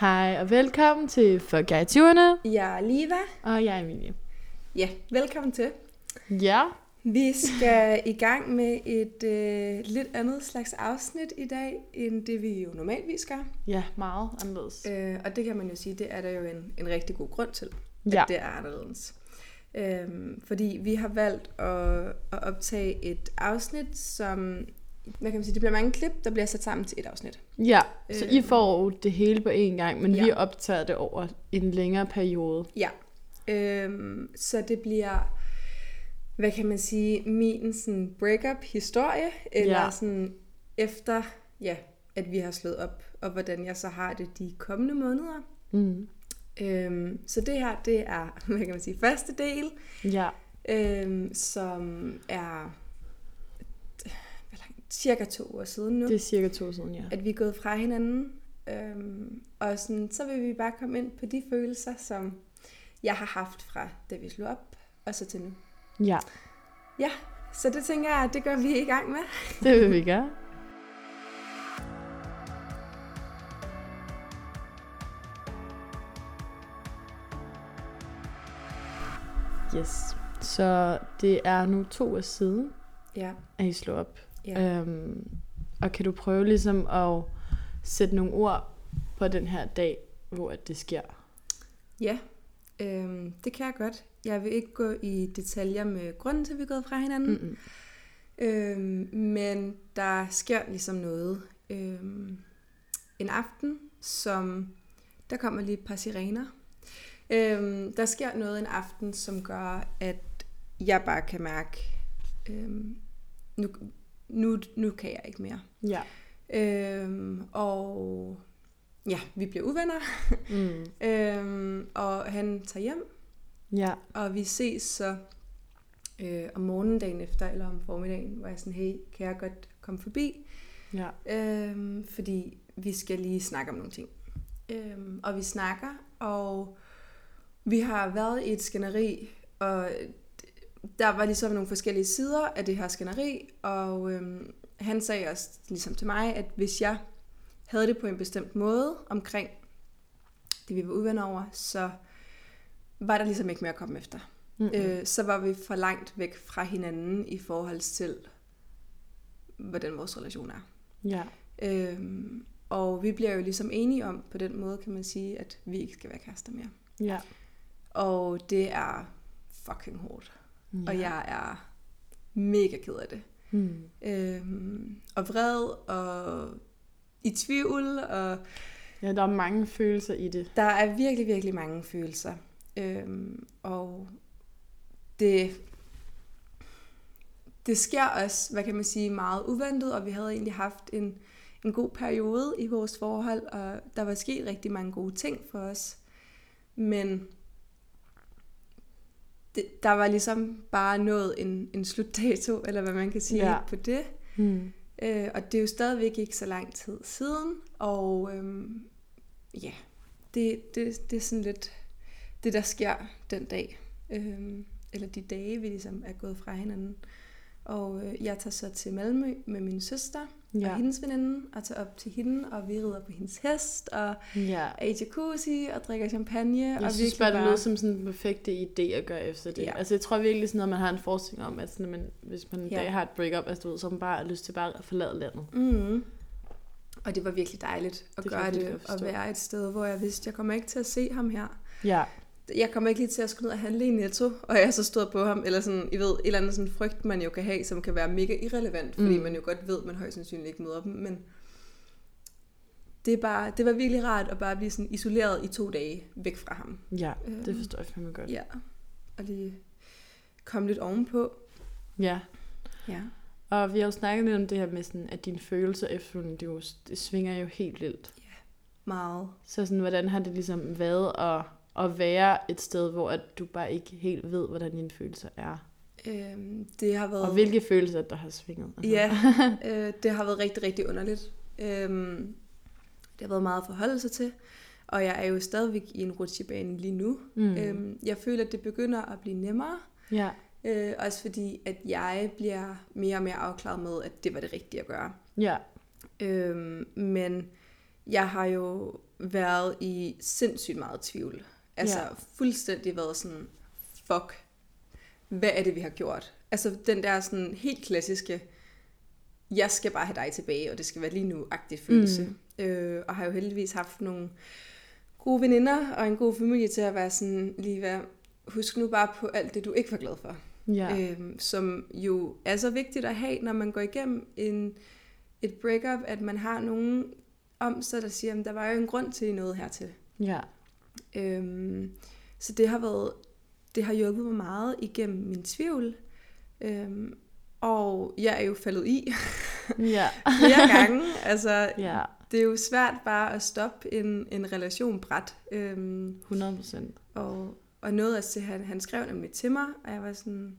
Hej og velkommen til Fuck Jeg i 20'erne. Jeg er Liva. Og jeg er Emilie. Ja, velkommen til. Ja. Vi skal i gang med et øh, lidt andet slags afsnit i dag, end det vi jo normalvis gør. Ja, meget anderledes. Øh, og det kan man jo sige, det er der jo en, en rigtig god grund til, Ja. at det er anderledes. Øhm, fordi vi har valgt at, at optage et afsnit, som, hvad kan man sige, det bliver mange klip, der bliver sat sammen til et afsnit. Ja, så I Øh. får jo det hele på én gang, men Ja. vi optager det over en længere periode. Ja, øhm, så det bliver, hvad kan man sige, min sådan breakup historie, eller Ja. sådan efter, ja, at vi har slået op, og hvordan jeg så har det de kommende måneder. Mm. Øhm, så det her, det er, hvad kan man sige, første del, Ja. øhm, som er cirka to år siden nu, Det er cirka to siden, ja. at vi er gået fra hinanden. Øhm, og sådan, så vil vi bare komme ind på de følelser, som jeg har haft fra da vi slog op, og så til nu. Ja, Ja, så det tænker jeg, det gør vi i gang med. det vil vi gøre. Yes. Så det er nu to år siden, Ja, at I slog op. ja. Øhm, og kan du prøve ligesom at sætte nogle ord på den her dag, hvor at det sker? ja. Øhm, det kan jeg godt. Jeg vil ikke gå i detaljer med grunden til, at vi er gået fra hinanden. Mm-mm. Øhm, men der sker ligesom noget. Øhm, en aften, som... Der kommer lige et par sirener. Øhm, der sker noget en aften, som gør, at jeg bare kan mærke, øhm, nu, nu, nu kan jeg ikke mere. Ja. Øhm, og ja, vi bliver uvenner. Mm. øhm, og han tager hjem, Ja. og vi ses så øh, om morgenen dagen efter, eller om formiddagen, hvor jeg sådan, hey, kan jeg godt komme forbi? Ja. Øhm, fordi vi skal lige snakke om nogle ting. Øhm, og vi snakker, og vi har været i et skænderi, og der var ligesom nogle forskellige sider af det her skænderi, og øhm, han sagde også ligesom til mig, at hvis jeg havde det på en bestemt måde omkring det, vi var uvenner over, så var der ligesom ikke mere at komme efter. Mm-mm. Øh, så var vi for langt væk fra hinanden i forhold til, hvordan vores relation er. Ja. Øhm, og vi bliver jo ligesom enige om, på den måde kan man sige, at vi ikke skal være kærester mere. Ja. Og det er fucking hårdt. Ja. Og jeg er mega ked af det. Mm. Øhm, og vred, og i tvivl, og Ja, der er mange følelser i det. der er virkelig, virkelig mange følelser. Øhm, og det, det sker også, hvad kan man sige, meget uventet, og vi havde egentlig haft en, en god periode i vores forhold, og der var sket rigtig mange gode ting for os. Men det, der var ligesom bare nået en, en slutdato, eller hvad man kan sige Ja. på det. Mm. Øh, og det er jo stadigvæk ikke så lang tid siden, og øhm, ja, det, det, det er sådan lidt det, der sker den dag, øhm, eller de dage, vi ligesom er gået fra hinanden. Og øh, jeg tager så til Malmø med min søster ja. Og hendes veninde, og tager op til hende, og vi rider på hendes hest, og Ja. er i jacuzzi, og drikker champagne. Jeg og synes bare, det lyder som sådan en perfekte idé at gøre efter det. Ja. Altså, jeg tror virkelig sådan noget, man har en forestilling om, at sådan, man, hvis man en Ja. dag har et breakup, altså, du ved, så har man bare lyst til bare at forlade landet. Mm. Og det var virkelig dejligt at Det gøre det, og være et sted, hvor jeg vidste, jeg kommer ikke til at se ham her. Ja. Jeg kommer ikke lige til at skulle ned og handle i Netto, og jeg så stod på ham, eller sådan, I ved, et eller andet sådan frygt, man jo kan have, som kan være mega irrelevant, fordi Mm. man jo godt ved, at man højst sandsynligt ikke møder dem, men det, er bare, det var virkelig rart at bare blive sådan isoleret i to dage væk fra ham. Ja, det Øhm, forstår jeg fandme godt. Ja, og lige komme lidt ovenpå. ja. Ja. Og vi har jo snakket lidt om det her med, sådan, at dine følelser efterfølgende, det, jo, det svinger jo helt vildt. Meget. Så sådan, hvordan har det ligesom været at, at være et sted, hvor at du bare ikke helt ved, hvordan dine følelser er? Øhm, det har været... Og hvilke følelser, der har svinget? Altså. Ja, øh, det har været rigtig, rigtig underligt. Øhm, det har været meget at forholde sig til, og jeg er jo stadigvæk i en rutsjebane lige nu. Mm. Øhm, jeg føler, at det begynder at blive nemmere, Ja. øh, også fordi, at jeg bliver mere og mere afklaret med, at det var det rigtige at gøre. Ja. Øhm, men jeg har jo været i sindssygt meget tvivl. Altså Ja. fuldstændig været sådan, fuck, hvad er det, vi har gjort? Altså den der sådan helt klassiske, jeg skal bare have dig tilbage, og det skal være lige nu-agtig følelse. Mm. Øh, og har jo heldigvis haft nogle gode veninder og en god familie til at være sådan, lige være, husk nu bare på alt det, du ikke var glad for. Ja. Øhm, som jo er så vigtigt at have, når man går igennem en, et breakup, at man har nogen om sig, der siger, at der var jo en grund til, nåede hertil. Ja. Øhm, så det har været, det har hjulpet mig meget igennem min tvivl. Øhm, og jeg er jo faldet i Ja. flere gange. Altså, Ja. det er jo svært bare at stoppe en, en relation bræt. Øhm, 100 procent. og, og noget at se, han, han skrev nemlig til mig, og jeg var sådan,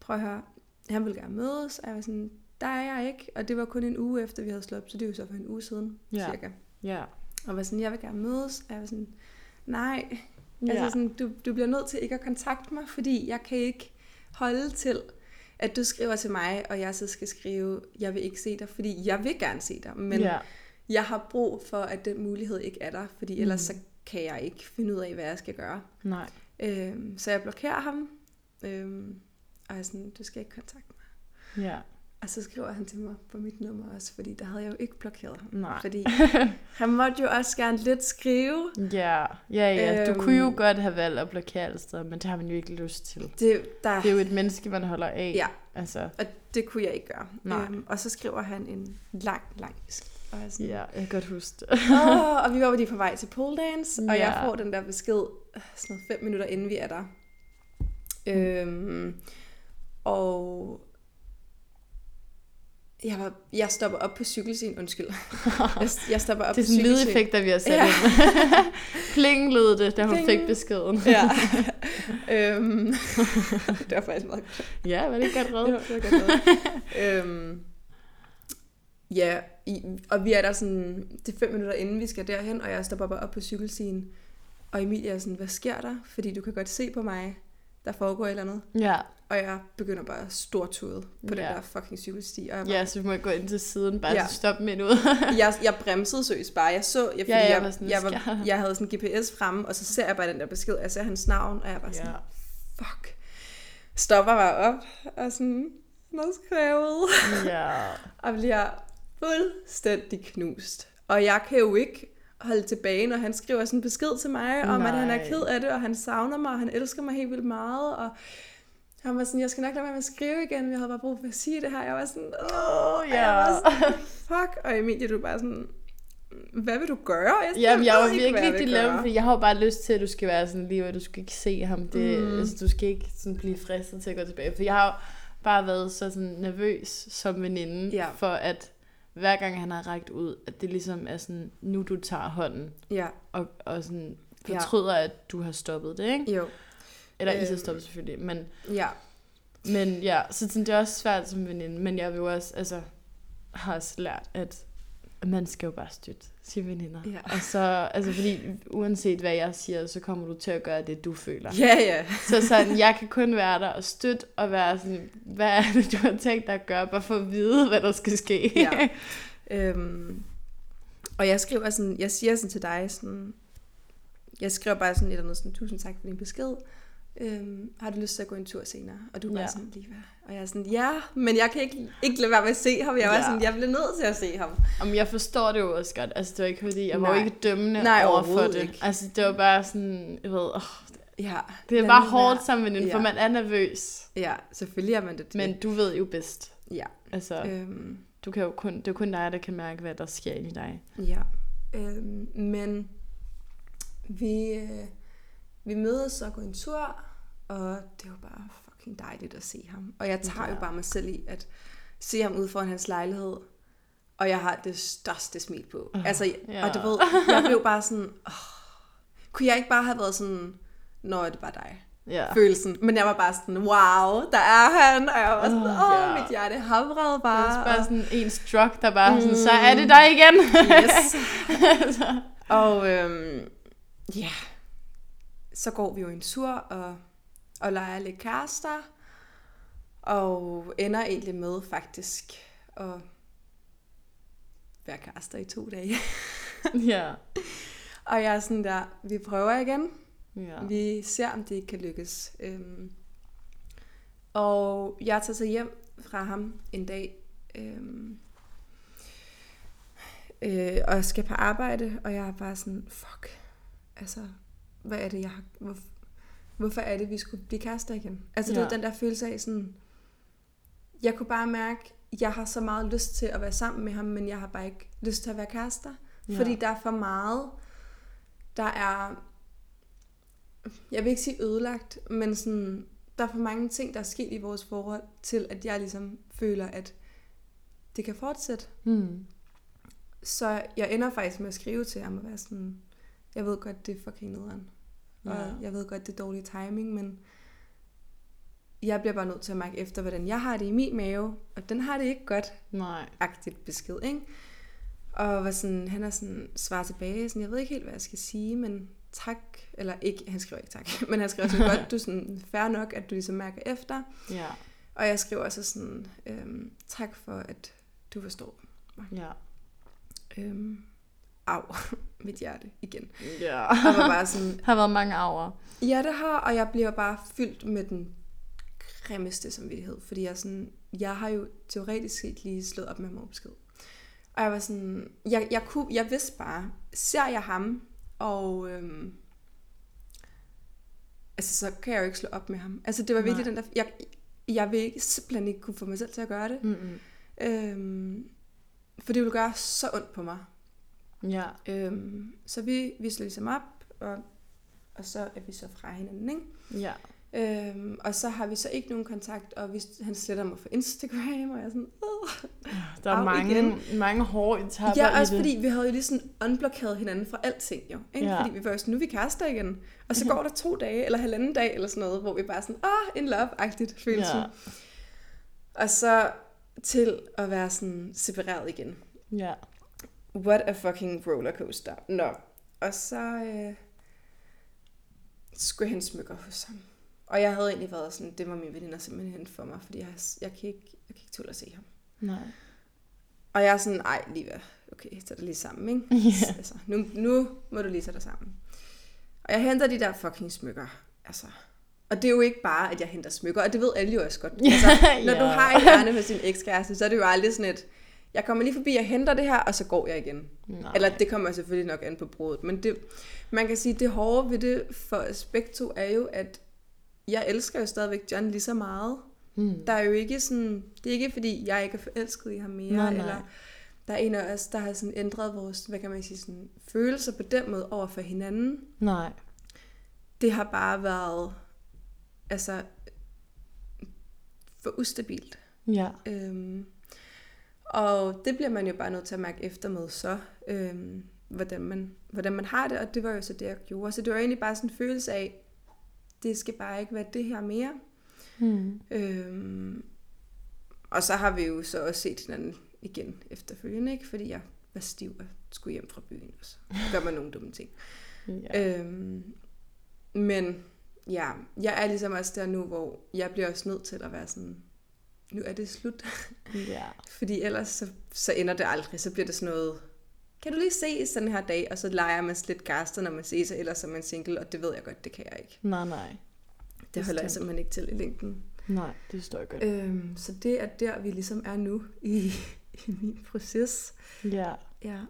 prøv at høre, han ville gerne mødes, og jeg var sådan, der er jeg ikke, og det var kun en uge efter, vi havde slået op, så det er jo så for en uge siden, Ja. cirka. Ja. Og var sådan, jeg vil gerne mødes, og jeg var sådan, nej, Ja. altså sådan, du, du bliver nødt til ikke at kontakte mig, fordi jeg kan ikke holde til, at du skriver til mig, og jeg så skal skrive, jeg vil ikke se dig, fordi jeg vil gerne se dig, men ja. jeg har brug for, at den mulighed ikke er der, fordi ellers Mm. så kan jeg ikke finde ud af, hvad jeg skal gøre. Nej. Øhm, så jeg blokerer ham, øhm, og jeg er sådan, du skal ikke kontakte mig. Ja. Og så skriver han til mig på mit nummer også, fordi der havde jeg jo ikke blokeret ham. Nej. Fordi han måtte jo også gerne lidt skrive. Ja, ja, ja. Du Øhm. kunne jo godt have valgt at blokere alle steder, men det har man jo ikke lyst til. Det, der, Det er jo et menneske, man holder af. Ja. Altså, Og det kunne jeg ikke gøre. Nej. Øhm, og så skriver han en lang, lang. Og, jeg sådan, ja, jeg kan godt huske det. Åh, og vi var jo lige på vej til pole dance, og Ja. jeg får den der besked øh, sådan noget fem minutter inden vi er der. Øhm, og jeg, var, jeg stopper op på cykelstien, undskyld. Jeg, jeg stopper op Det er sådan cykelstien. lydeffekter, vi har sat Ja. ind. Pling lød det, da hun Pling. fik beskeden. Ja. øhm, det var faktisk meget godt. ja, var det godt var, det var godt noget. øhm, ja, i, og vi er der sådan, det er fem minutter inden vi skal derhen, og jeg stopper bare op på cykelstien. Og Emilie er sådan, hvad sker der? Fordi du kan godt se på mig, der foregår et eller andet. Ja. Og jeg begynder bare at stortude på ja. Den der fucking cykelsti. Og jeg, bare, ja, så vi må gå ind til siden, bare Ja. stoppe midt ud. jeg, jeg bremsede seriøst bare. Jeg så, jeg, fordi Ja, jeg jeg, var sådan, jeg, var, jeg havde sådan GPS fremme, og så ser jeg bare den der besked, og jeg ser hans navn, og jeg var sådan, ja. fuck. Stopper bare op, og sådan, skrevet. ja. og bliver fuldstændig knust. Og jeg kan jo ikke holde tilbage, når han skriver sådan en besked til mig, om at han er ked af det, og han savner mig, og han elsker mig helt vildt meget, og han var sådan, jeg skal nok lade være med at skrive igen, jeg havde bare brug for at sige det her. Jeg var sådan, åh, Åh, og jeg ja. var sådan, fuck, og Emilie, du er bare sådan, hvad vil du gøre? Jeg, Jamen, jeg ved var ikke, virkelig vil i dilemma, fordi jeg har jo bare lyst til, at du skal være sådan lige, og du skal ikke se ham. Det, Mm. mm. altså, du skal ikke sådan blive fristet til at gå tilbage. For jeg har jo bare været så sådan nervøs som veninde, Ja. for at hver gang han har rækket ud, at det ligesom er sådan, nu du tager hånden, Ja, og, og sådan Ja. fortryder, at du har stoppet det, ikke? jo, Eller øhm. I har stoppet selvfølgelig, men, ja, men ja, så sådan, det er også svært som veninde, men jeg vil jo også, altså, har også lært, at man skal jo bare støtte sine veninder. Ja. Og så, altså fordi uanset hvad jeg siger, så kommer du til at gøre det, du føler. ja, ja, Så sådan, jeg kan kun være der og støtte og være sådan, hvad er det, du har tænkt dig at gøre, bare for at vide, hvad der skal ske. Ja. Øhm, og jeg skriver sådan, jeg siger sådan til dig sådan, jeg skriver bare sådan et eller andet sådan, tusind tak for din besked. Øhm, har du lyst til at gå en tur senere? Og du er bare Ja. sådan, lige hvad? Og jeg er sådan, ja, men jeg kan ikke, ikke lade være med at se ham. Jeg var Ja. sådan, jeg bliver nødt til at se ham. Om jeg forstår det jo også godt. Altså, det var ikke fordi, jeg var Nej. jo ikke dømmende Nej, over for det. ikke. Altså, det var bare sådan, jeg ved, åh, Ja, det er bare hårdt være. som veninde, for Ja. man er nervøs. Ja, selvfølgelig er man det. Men du ved jo bedst. ja, Altså, øhm, du kan jo kun, det er jo kun dig, der kan mærke, hvad der sker i dig. Ja, øhm, men vi, øh, vi mødes og går en tur, og det var bare fucking dejligt at se ham. Og jeg tager Ja. jo bare mig selv i at se ham ude foran hans lejlighed, og jeg har det største smil på. Åh, altså, ja. og du ved, jeg blev bare sådan, åh, kunne jeg ikke bare have været sådan, når det bare dig? Ja. Følelsen. Men jeg var bare sådan, wow, der er han. Og jeg var sådan, Åh, åh, ja. mit hjerte hamrede Det bare. er bare sådan en drug, der bare mm. sådan, så Mm. er det dig igen. Yes. og øhm, ja, så går vi jo en tur og, og leger lidt kærester. Og ender egentlig med faktisk at være kærester i to dage. Ja. Og jeg er sådan der, vi prøver igen. Ja. Vi ser, om det ikke kan lykkes. Øhm, og jeg tager så hjem fra ham en dag, øhm, øh, og skal på arbejde, og jeg er bare sådan, fuck, altså, hvad er det, jeg har, hvor, hvorfor er det, vi skulle blive kærester igen? Altså, det Ja. var den der følelse af sådan, jeg kunne bare mærke, jeg har så meget lyst til at være sammen med ham, men jeg har bare ikke lyst til at være kærester. Ja. Fordi der er for meget, der er, jeg vil ikke sige ødelagt, men sådan, der er for mange ting, der er sket i vores forhold, til at jeg ligesom føler, at det kan fortsætte. Mm. Så jeg ender faktisk med at skrive til ham og være sådan, jeg ved godt, det er fucking nederen. Ja. Og jeg ved godt, det er dårlig timing, men jeg bliver bare nødt til at mærke efter, hvordan jeg har det i min mave, og den har det ikke godt, Nej. agtigt besked, ikke? Og var sådan, han er sådan, svar tilbage, sådan, jeg ved ikke helt, hvad jeg skal sige, men tak, eller ikke, han skriver ikke tak, men han skriver sådan, godt, du er sådan, fair nok, at du ligesom mærker efter. Ja. Og jeg skriver så sådan, øhm, tak for, at du forstår. Ja. Øhm, au, mit hjerte igen. Ja. Og var bare sådan, har været mange hour. ja det har, og jeg bliver bare fyldt med den grimmeste samvittighed, fordi jeg, sådan, jeg har jo teoretisk set lige slået op med ham over besked. Og jeg var sådan, jeg, jeg, kunne, jeg vidste bare, ser jeg ham, og øhm, altså så kan jeg jo ikke slå op med ham. Altså det var virkelig Nej. den der, jeg, jeg vil ikke, simpelthen ikke kunne få mig selv til at gøre det. Mm-mm. Øhm, for det ville gøre så ondt på mig. Ja. Øhm, så vi, vi slog ligesom op, og, og så er vi så fra hinanden, ikke? Ja. Øhm, og så har vi så ikke nogen kontakt, og vi, han sletter mig på Instagram, og jeg er sådan, Åh. Der er mange, igen. mange hårde etapper Ja, også i det. fordi vi havde jo lige sådan unblokeret hinanden fra alting jo. Ikke? Ja. Fordi vi var jo sådan, nu er vi kærester igen. Og så går der to dage, eller halvanden dag, eller sådan noget, hvor vi bare sådan, ah, in love-agtigt følelse. Ja. Og så til at være sådan separeret igen. Ja. What a fucking rollercoaster. Nå. Og så øh, skulle han smykker hos ham. Og jeg havde egentlig været sådan, det var min veninder simpelthen for mig, fordi jeg, jeg, kan ikke, jeg kan ikke tåle at se ham. Nej. Og jeg er sådan, ej, Liva, okay, tag dig lige sammen, ikke? Ja. Altså, nu, nu må du lige tage dig sammen. Og jeg henter de der fucking smykker, altså. Og det er jo ikke bare, at jeg henter smykker, og det ved alle jo også godt. Altså, når du Ja. har et hjerne med sin ekskæreste, så er det jo aldrig sådan et, jeg kommer lige forbi og henter det her, og så går jeg igen. Nej. Eller det kommer selvfølgelig nok an på brudet. Men det, man kan sige, det hårde ved det for Aspekto er jo, at jeg elsker jo stadigvæk John lige så meget. Mm. Der er jo ikke sådan, det er ikke fordi, jeg ikke er forelsket i ham mere, Nej, nej. eller der er en af os, der har sådan ændret vores, hvad kan man sige, sådan, følelser på den måde over for hinanden. Nej. Det har bare været, altså, for ustabilt. Ja. Øhm, og det bliver man jo bare nødt til at mærke efter med så, øhm, hvordan, man, hvordan man har det, og det var jo så det, jeg gjorde. Så det var egentlig bare sådan en følelse af, det skal bare ikke være det her mere. Mm. Øhm, og så har vi jo så også set hinanden igen efterfølgende, ikke? fordi jeg var stiv og skulle hjem fra byen, og så gør man nogle dumme ting. Ja. Øhm, men ja, jeg er ligesom også der nu, hvor jeg bliver også nødt til at være sådan, nu er det slut. ja. Fordi ellers så, så ender det aldrig. Så bliver det sådan noget, kan du lige ses den her dag? Og så leger man lidt gaster, når man ses, og ellers er man single, og det ved jeg godt, det kan jeg ikke. Nej, nej. Det holder jeg simpelthen ikke til i længden. Nej, det står godt. Øhm, så det er der, vi ligesom er nu i, i min proces. Ja. Ja,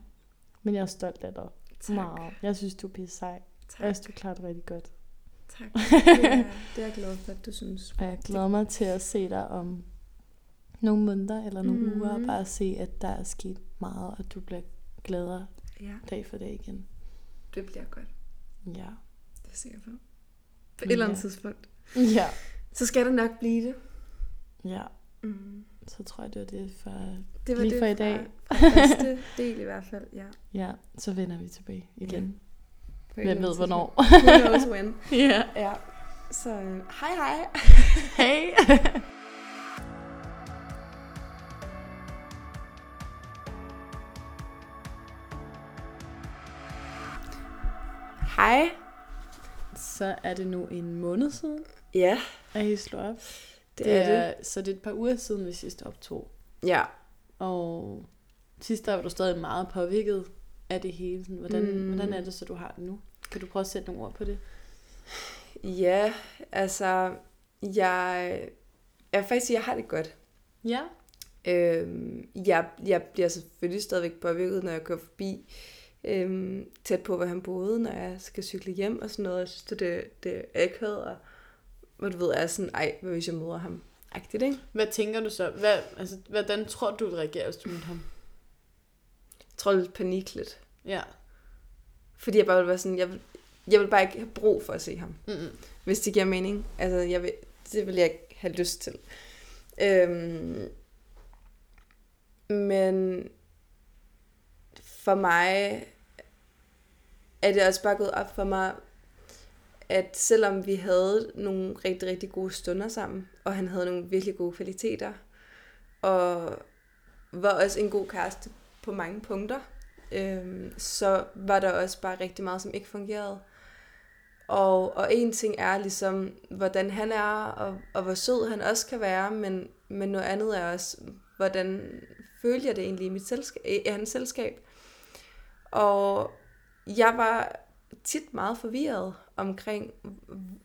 Men jeg er stolt af dig. tak. Meget. Jeg synes, du er pisse sej. Tak, Jeg synes, du klarer det rigtig godt. tak. Det er, det er jeg glad for, at du synes. Og jeg glæder mig til at se dig om nogle måneder eller nogle mm. uger, og bare se, at der er sket meget, og du bliver gladere Ja, dag for dag igen. det bliver godt. Ja. Det er jeg sikker på. På et eller andet Ja. tidspunkt. Ja. Så skal det nok blive det. Ja. Mm. Så tror jeg, det var det for... Det var Lige det for i fra, dag. fra første del i hvert fald, ja. Ja, så vender vi tilbage igen. Et Hvem ved, andet hvornår. tidspunkt. Who knows when. ja. Ja. Så øh, hej hej. Hej. Hej. så er det nu en måned siden, Ja, at I slog op. det, er det. Så det er et par uger siden, vi sidst optog. Ja. Og sidst der var du stadig meget påvirket af det hele? Sådan, hvordan, Mm. hvordan er det så, du har det nu? Kan du prøve at sætte nogle ord på det? Ja, altså, jeg, jeg vil faktisk sige, jeg har det godt. Ja. Øhm, jeg, jeg bliver selvfølgelig stadigvæk påvirket, når jeg kører forbi øhm, tæt på, hvor han boede, når jeg skal cykle hjem og sådan noget. Jeg synes, det, det, det er akavet, og hvor du ved, er sådan, ej, hvad hvis jeg møder ham? Agtigt, ikke? Hvad tænker du så? Hvad, altså, hvordan tror du, du reagerer, hvis du mødte ham? Jeg tror lidt panik lidt. Ja. Fordi jeg bare vil være sådan, jeg vil, jeg vil bare ikke have brug for at se ham. Mm-mm. hvis det giver mening. Altså, jeg vil, det vil jeg ikke have lyst til. Øhm, men for mig er det også bare gået op for mig, at selvom vi havde nogle rigtig, rigtig gode stunder sammen, og han havde nogle virkelig gode kvaliteter, og var også en god kæreste på mange punkter, øhm, så var der også bare rigtig meget, som ikke fungerede. Og, og en ting er ligesom, hvordan han er, og, og hvor sød han også kan være, men, men noget andet er også, hvordan føler jeg det egentlig i, mit selskab, i hans selskab. Og jeg var tit meget forvirret omkring,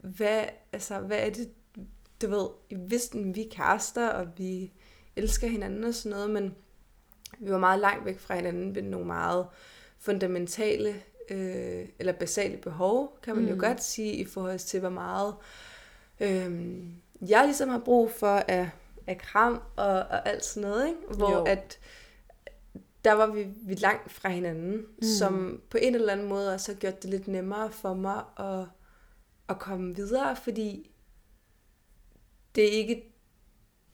hvad, altså, hvad er det, du ved, vi vidste, vi er kærester, og vi elsker hinanden og sådan noget, men vi var meget langt væk fra hinanden ved nogle meget fundamentale øh, eller basale behov, kan man mm. jo godt sige, i forhold til, hvor meget øh, jeg ligesom har brug for af, af kram og, og alt sådan noget, ikke? Hvor Jo. at der var vi, vi langt fra hinanden, mm. Mm. som på en eller anden måde også har gjort det lidt nemmere for mig at, at komme videre, fordi det er ikke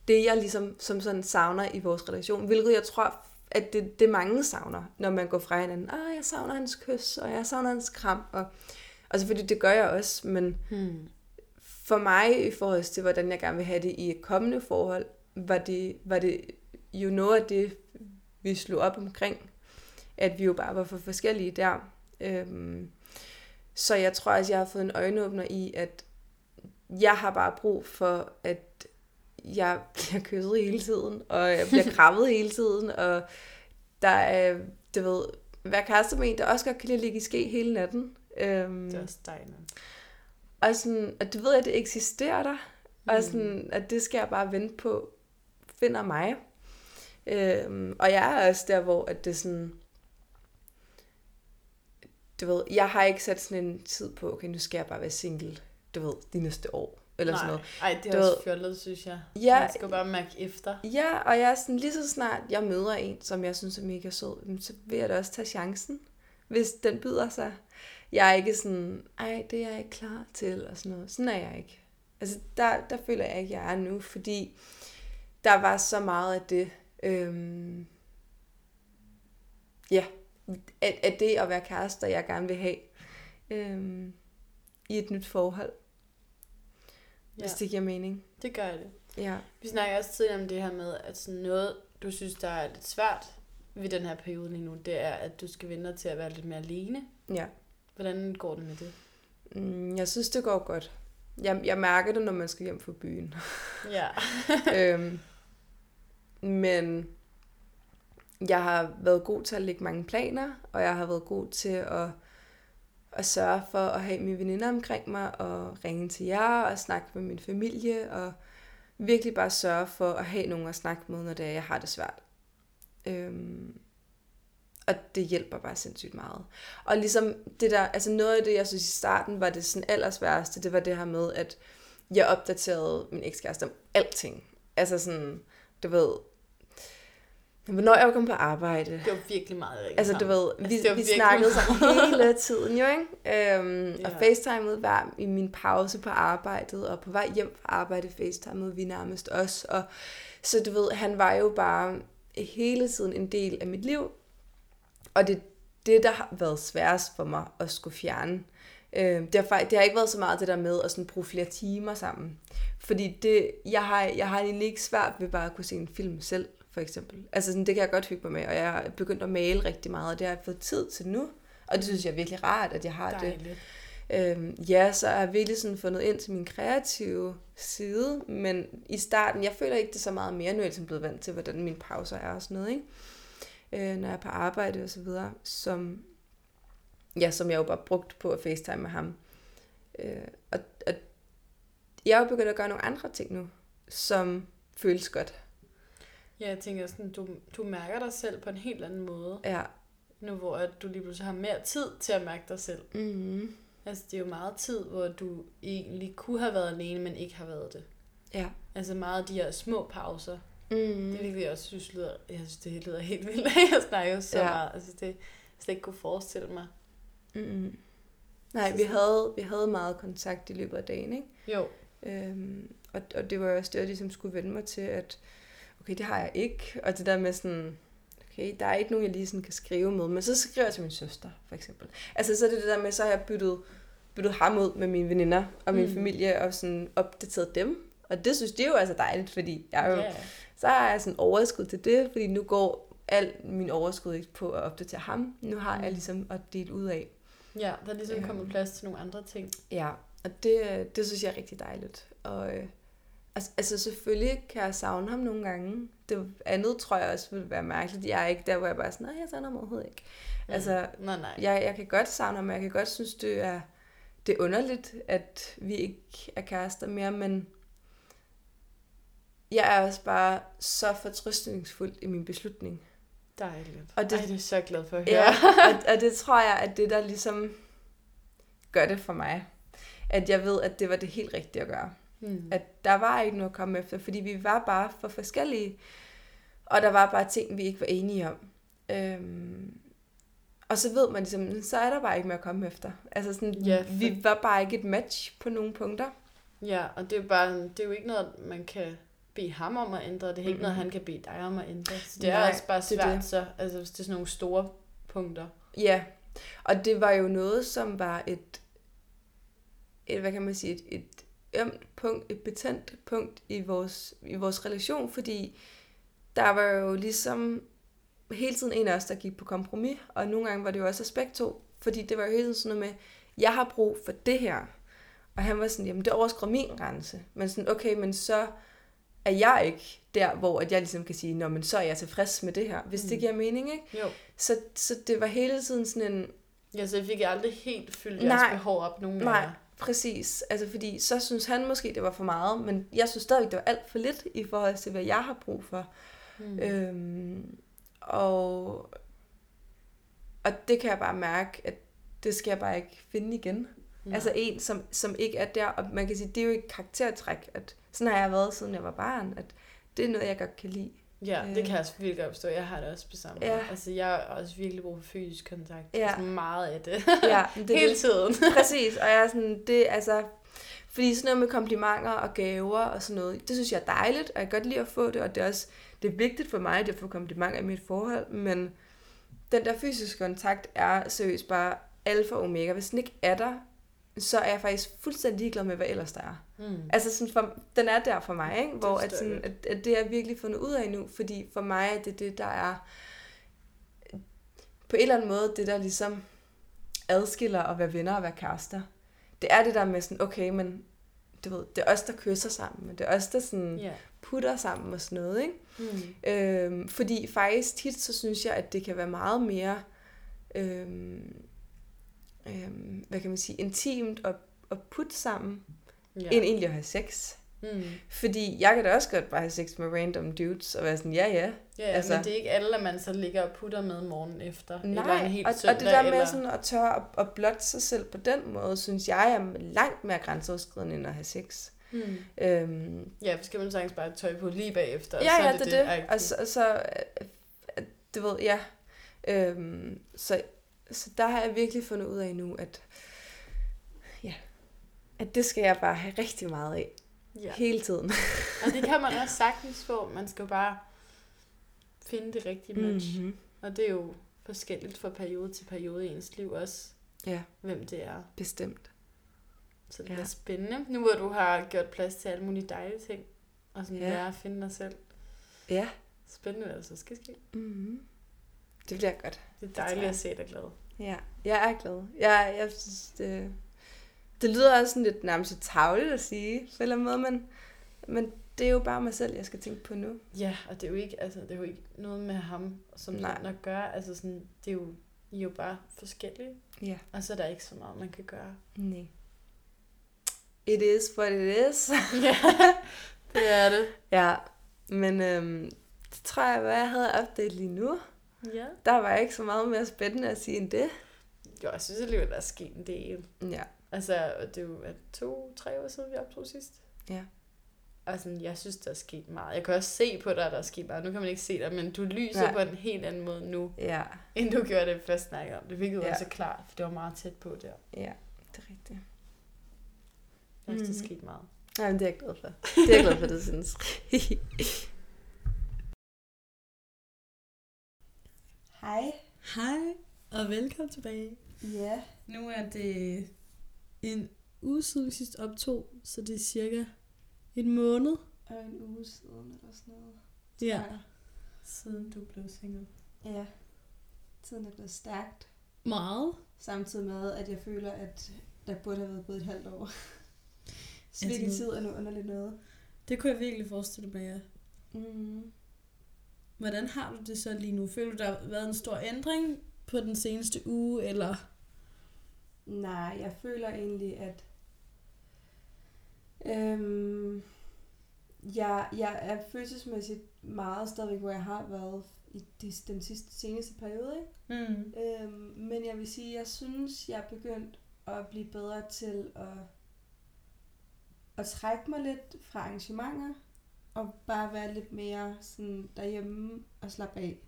det, jeg ligesom som sådan savner i vores relation, hvilket jeg tror, at det, det mange savner, når man går fra hinanden. Ah, jeg savner hans kys, og jeg savner hans kram, og, og selvfølgelig det gør jeg også, men Hmm. for mig i forhold til, hvordan jeg gerne vil have det i et kommende forhold, var det, var det jo noget af det, vi slog op omkring, at vi jo bare var for forskellige der. Øhm, så jeg tror også, jeg har fået en øjenåbner i, at jeg har bare brug for, at jeg bliver kysset hele tiden, og jeg bliver krabbet hele tiden, og der er, du ved, hver kæreste med en, der også godt kan lide at ligge i ske hele natten. Øhm, Det er også dejligt. og sådan, at du ved, at det eksisterer der. Og Mm. sådan, at det skal jeg bare vente på, finder mig. Øhm, og jeg er også der, hvor at det sådan, du ved, jeg har ikke sat sådan en tid på, okay, nu skal jeg bare være single, du ved, de næste år. Eller sådan Nej. noget. Ej, det er Du også ved- fjollet, synes jeg. Ja. Man skal bare mærke efter. Ja, og jeg er sådan, lige så snart jeg møder en, som jeg synes er mega sød, så vil jeg da også tage chancen, hvis den byder sig. Jeg er ikke sådan, ej, det er jeg ikke klar til, og sådan noget. Sådan er jeg ikke. Altså, der, der føler jeg ikke, jeg er nu, fordi der var så meget af det, øhm, ja, at, at det at være kærester, jeg gerne vil have øhm, i et nyt forhold, Ja, hvis det giver mening. det gør det. Ja. Vi snakker også tidligere om det her med, at sådan noget, du synes, der er lidt svært ved den her periode lige nu, det er, at du skal vende til at være lidt mere alene. ja. Hvordan går det med det? Mm, jeg synes, det går godt. Jeg, jeg mærker det, når man skal hjem fra byen. Ja. øhm, men jeg har været god til at lægge mange planer, og jeg har været god til at, at sørge for at have mine veninder omkring mig, og ringe til jer, og snakke med min familie, og virkelig bare sørge for at have nogen at snakke med, når det er, jeg har det svært. Øhm, og det hjælper bare sindssygt meget. Og ligesom det der, altså noget af det, jeg synes i starten var det sådan allersværeste, det var det her med, at jeg opdaterede min ekskæreste om alting. Altså sådan, du ved, hvornår jeg kommet på arbejde. Det var virkelig meget rigtigt. Altså, du ved, vi, Altså, vi snakkede sammen hele tiden, jo, ikke? Øhm, Ja. Og facetimede hver i min pause på arbejdet, og på vej hjem fra arbejde facetimede vi nærmest også. Og, så du ved, han var jo bare hele tiden en del af mit liv. Og det er det, der har været sværest for mig at skulle fjerne. Øhm, det, har, det har ikke været så meget det der med at sådan bruge flere timer sammen. Fordi det, jeg, har, jeg har egentlig ikke svært ved bare at kunne se en film selv, for eksempel. Altså sådan, det kan jeg godt hygge mig med, og jeg er begyndt at male rigtig meget, og det har jeg fået tid til nu. Og det synes jeg er virkelig rart, at jeg har det. Dejligt. Øhm, ja, så har jeg virkelig sådan fundet ind til min kreative side, men i starten, jeg føler ikke det så meget mere, nu er jeg ligesom blevet vant til, hvordan mine pauser er og sådan noget, ikke? øh, når jeg er på arbejde og så videre, som, ja, som jeg jo bare brugt på at facetime med ham. Øh, og, og jeg er jo begyndt at gøre nogle andre ting nu, som føles godt. Ja, jeg tænker sådan, du, du mærker dig selv på en helt anden måde. Ja. Nu hvor at du lige pludselig har mere tid til at mærke dig selv. Mm-hmm. Altså, det er jo meget tid, hvor du egentlig kunne have været alene, men ikke har været det. Ja. Altså meget af de her små pauser. Mm. Det er virkelig, jeg også synes, lyder, jeg synes, det lyder helt vildt, jeg snakker så Ja. ja. meget. Altså, det jeg slet ikke kunne forestille mig. Mm-hmm. Nej, Så vi sådan- havde, vi havde meget kontakt i løbet af dagen, ikke? Jo, Øhm, og, og det var også det, jeg ligesom skulle vende mig til, at okay, det har jeg ikke. Og det der med sådan, okay, der er ikke nogen, jeg lige sådan kan skrive med. Men så skriver jeg til min søster, for eksempel. Altså så er det det der med, så har jeg byttet, byttet ham ud med mine veninder og min Mm. familie, og sådan opdateret dem. Og det synes de jo altså dejligt, fordi jeg jo, ja. så har jeg sådan overskud til det, fordi nu går al min overskud ikke på at opdatere ham. Nu har jeg Mm. ligesom at dele ud af. ja, der er ligesom Øhm. kommet plads til nogle andre ting. Ja, og det, det synes jeg er rigtig dejligt. Og øh, altså, selvfølgelig kan jeg savne ham nogle gange. Det andet tror jeg også ville være mærkeligt. Jeg er ikke der, hvor jeg bare sådan, nej, jeg savner ham overhovedet ikke. Mm. Altså, nej, nej. Jeg, jeg kan godt savne ham, og jeg kan godt synes, det er, det er underligt, at vi ikke er kærester mere, men jeg er også bare så fortrystningsfuld i min beslutning. Dejligt. Og det, Ej, det er så glad for at høre. Ja, og, og det tror jeg, at det der ligesom gør det for mig. At jeg ved, at det var det helt rigtige at gøre. Mm. At der var ikke noget at komme efter, fordi vi var bare for forskellige. Og der var bare ting, vi ikke var enige om. Øhm, og så ved man ligesom, så er der bare ikke mere at komme efter. Altså sådan, Ja, for- vi var bare ikke et match på nogle punkter. Ja, og det er bare, det er jo ikke noget, man kan bede ham om at ændre. Det er ikke Mhm. noget, han kan bede dig om at ændre. Så det er Nej, også bare det er svært det. så, altså hvis det er sådan nogle store punkter. Ja, og det var jo noget, som var et, et hvad kan man sige, et, et ømt punkt, et betændt punkt i vores, i vores relation, fordi der var jo ligesom hele tiden en af os, der gik på kompromis, og nogle gange var det jo også aspekt to, fordi det var jo hele tiden sådan noget med, jeg har brug for det her, og han var sådan, jamen det overskrider min grænse, men sådan, okay, men så er jeg ikke der, hvor at jeg ligesom kan sige, nå, men så er jeg tilfreds med det her, hvis mm. det giver mening, ikke? Jo. Så, så det var hele tiden sådan en, Ja, så jeg fik aldrig helt fyldt jeres Nej. behov op nogen Nej. Præcis. Altså fordi så synes han måske, det var for meget, men jeg synes stadigvæk, det var alt for lidt i forhold til, hvad jeg har brug for. Mm. Øhm, og, og det kan jeg bare mærke, at det skal jeg bare ikke finde igen. Mm. Altså en, som, som ikke er der, og man kan sige, det er jo et karaktertræk, at sådan har jeg været, siden jeg var barn, at det er noget, jeg godt kan lide. Ja, det Øh. kan jeg også virkelig godt forstå. Jeg har det også på samme Ja. Altså, jeg har også virkelig brug for fysisk kontakt. Ja. Altså, meget af det. Ja, det Hele det. tiden. Præcis, og jeg er sådan, det altså, fordi sådan noget med komplimenter og gaver og sådan noget, det synes jeg er dejligt, og jeg kan godt lide at få det, og det er også, det er vigtigt for mig, at få komplimenter i mit forhold, men den der fysiske kontakt er seriøst bare alfa og omega. Hvis den ikke er der, så er jeg faktisk fuldstændig ligeglad med, hvad ellers der er. Mm. Altså sådan for, den er der for mig, ikke? hvor at, sådan, at, at det er jeg virkelig fundet ud af nu, fordi for mig er det det, der er på en eller anden måde, det der ligesom adskiller at være venner og være kærester. Det er det der med sådan, okay, men du ved, det er os, der kysser sammen, men det er os, der sådan Ja. putter sammen og sådan noget, ikke? Mm. Øhm, fordi faktisk tit, så synes jeg, at det kan være meget mere, øhm, øhm, hvad kan man sige, intimt at, at putte sammen, Ja. end egentlig at have sex. Mm. Fordi jeg kan da også godt bare have sex med random dudes, og være sådan, ja ja. Ja, altså, men det er ikke alle, at man så ligger og putter med morgen efter. eller Nej, en helt og, søndag, og det der med eller... sådan at tørre at, at blotte sig selv på den måde, synes jeg er langt mere grænseoverskridende end at have sex. Mm. Øhm, Ja, for skal man sagtens bare tøj på lige bagefter, og ja, så ja, er det det er det. agtigt. Og så, og så øh, øh, du ved, ja. Øhm, så, så der har jeg virkelig fundet ud af nu, at at det skal jeg bare have rigtig meget af. ja. Hele tiden. Og det kan man også sagtens få. Man skal jo bare finde det rigtige match. Mm. Mm-hmm. Og det er jo forskelligt fra periode til periode i ens liv også, Ja, hvem det er. bestemt. Så det Ja. er spændende. Nu hvor du har gjort plads til alle mulige dejlige ting, og sådan Ja. lære at finde dig selv. Ja. Spændende, hvad der så skal ske. Mm-hmm. Det bliver godt. Det er dejligt jeg. at se dig glad. Ja, jeg er glad. Jeg, jeg synes, det, det lyder også sådan lidt nærmest tavligt at sige, på en eller anden måde, men, men det er jo bare mig selv, jeg skal tænke på nu. Ja, og det er jo ikke, altså, det er jo ikke noget med ham som Nej. at gøre. Altså sådan, det er jo, I er jo bare forskellige, Ja. og så er der ikke så meget, man kan gøre. Nej. It is what it is. ja, det er det. ja, men øhm, det tror jeg, hvad jeg havde update lige nu. Ja. Der var ikke så meget mere spændende at sige end det. Jo, jeg synes alligevel, der er sket en del. Ja. Altså, det er jo er det to, tre år siden, vi optog sidst. Ja. Og sådan, jeg synes, der er sket meget. Jeg kan også se på dig, at der er sket meget. Nu kan man ikke se dig, men du lyser Nej. på en helt anden måde nu, Ja, end du gjorde det først snakke om. Det virkede Ja. også klart, for det var meget tæt på der. ja, det er rigtigt. Jeg synes, der Mhm. er sket meget. Nej, men det er jeg glad for. Det er jeg glad for, du synes. Hej. Hej, og velkommen tilbage. Ja. Nu er det en uge siden, vi sidst optog, så det er cirka en måned. Og en uge siden eller sådan noget. Ja. jeg. Siden du blev single. Ja. Tiden er blevet stærkt. Meget. Samtidig med, at jeg føler, at der burde have været gået et halvt år. Så Altså hvilken nu- tid er nu underligt noget. Det kunne jeg virkelig forestille mig, ja. Mm. Hvordan har du det så lige nu? Føler du, der har været en stor ændring på den seneste uge, eller? Nej, jeg føler egentlig, at øhm, jeg, jeg er følelsesmæssigt meget stadigvæk, hvor jeg har været i de, den sidste, seneste periode. Ikke? Mm. Øhm, men jeg vil sige, jeg synes, jeg er begyndt at blive bedre til at, at trække mig lidt fra arrangementer, og bare være lidt mere sådan derhjemme og slappe af.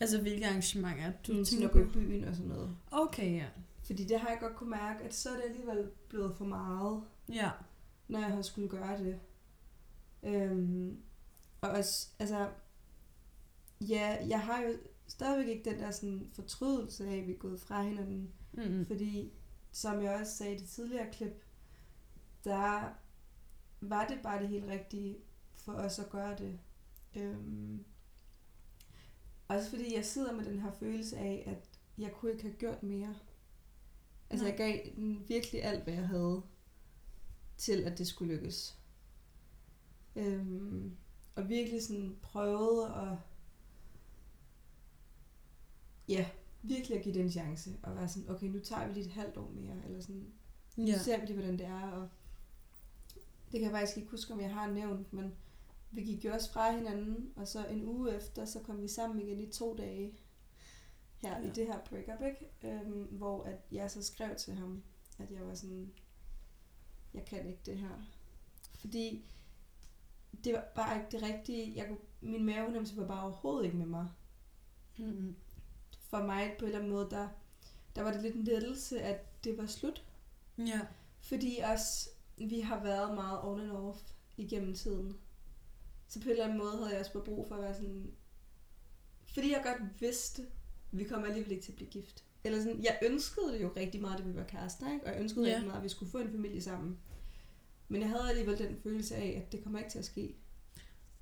Altså, hvilke arrangementer Du du sådan tænker gå i på? byen og sådan noget. Okay, ja. Fordi det har jeg godt kunne mærke, at så er det alligevel blevet for meget, Ja. når jeg har skulle gøre det. Øhm, og også, altså, ja, jeg har jo stadigvæk ikke den der sådan fortrydelse af, at vi er gået fra hinanden. Mm. Fordi, som jeg også sagde i det tidligere klip, der var det bare det helt rigtige for os at gøre det. Øhm, også fordi jeg sidder med den her følelse af, at jeg kunne ikke have gjort mere. Altså Nej. jeg gav den virkelig alt, hvad jeg havde til, at det skulle lykkes. Øhm, og virkelig sådan prøvede at ja, virkelig at give det en chance. Og være sådan, okay, nu tager vi lige et halvt år mere. Eller sådan, nu Ja. ser vi lige, hvordan det er. Og det kan jeg faktisk ikke huske, om jeg har nævnt, men vi gik jo også fra hinanden, og så en uge efter, så kom vi sammen igen i to dage her ja. I det her breakup, ikke? Øhm, hvor at jeg så skrev til ham, at jeg var sådan, jeg kan ikke det her. Fordi det var bare ikke det rigtige. Jeg kunne, min mavefornemmelse var bare overhovedet ikke med mig. Mm. For mig på en eller anden måde, der, der var det lidt en lettelse, at det var slut. Ja. Fordi også, vi har været meget on and off igennem tiden. Så på en eller anden måde havde jeg også bare brug for at være sådan... Fordi jeg godt vidste, vi kommer alligevel ikke til at blive gift. Eller sådan, jeg ønskede det jo rigtig meget, da vi var kærester, ikke? Og jeg ønskede ja. rigtig meget, at vi skulle få en familie sammen. Men jeg havde alligevel den følelse af, at det kommer ikke til at ske.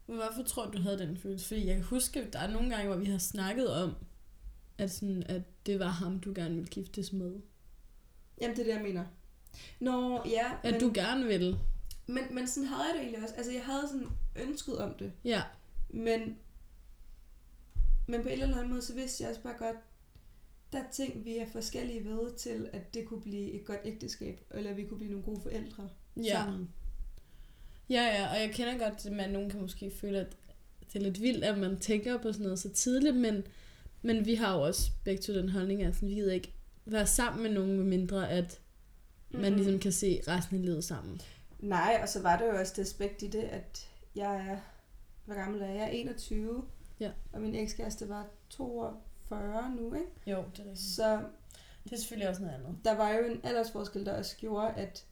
Men hvorfor tror du, du havde den følelse? Fordi jeg kan huske, at der er nogle gange, hvor vi har snakket om, at, sådan, at det var ham, du gerne ville giftes med. Jamen, det er det, jeg mener. Nå, ja. At men, du gerne ville. men, men sådan havde jeg det egentlig også. Altså, jeg havde sådan ønsket om det. Ja. Men, men på en eller anden måde, så vidste jeg også bare godt, der er ting, vi er forskellige ved til, at det kunne blive et godt ægteskab, eller vi kunne blive nogle gode forældre Ja. sammen. Ja, ja, og jeg kender godt, at man, nogen kan måske føle, at det er lidt vildt, at man tænker på sådan noget så tidligt, men, men vi har jo også begge to den holdning, at sådan, vi gider ikke være sammen med nogen, med mindre at man Mhm. ligesom kan se resten af livet sammen. Nej, og så var der jo også det aspekt i det, at jeg er, hvor gammel er jeg? Jeg er 21, Ja. og min ekskæreste var 42 nu, ikke? Jo, det er rigtigt. Så Det er selvfølgelig også noget andet. der var jo en aldersforskel, der også gjorde, at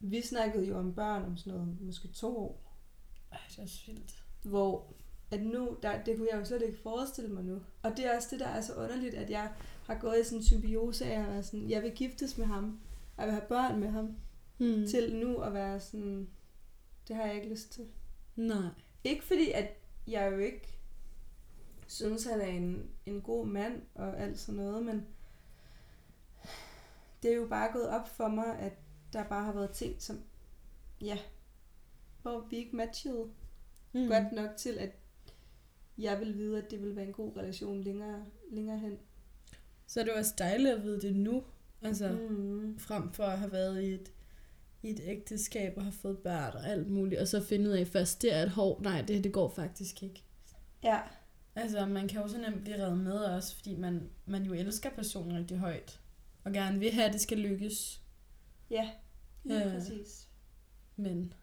vi snakkede jo om børn om sådan noget, måske to år. Ej, det er også vildt. Hvor at nu, der, det kunne jeg jo slet ikke forestille mig nu. Og det er også det, der er så underligt, at jeg har gået i sådan en symbiose af at være sådan, jeg vil giftes med ham, og jeg vil have børn med ham, Hmm. mm. til nu at være sådan, det har jeg ikke lyst til. Nej. Ikke fordi, at jeg jo ikke synes, han er en, en god mand og alt sådan noget, men det er jo bare gået op for mig, at der bare har været ting, som, ja, hvor vi ikke matchede Mm. godt nok til, at jeg vil vide, at det vil være en god relation længere, længere hen. Så er det jo også dejligt at vide det nu, altså mm. Frem for at have været i et, i et ægteskab og have fået børn og alt muligt, og så finde ud af først, det er et hår, nej, det, det går faktisk ikke. Ja, Altså, man kan jo så nemt blive reddet med også, fordi man, man jo elsker personen rigtig højt, og gerne vil have, at det skal lykkes, ja, lige Ja. præcis. men,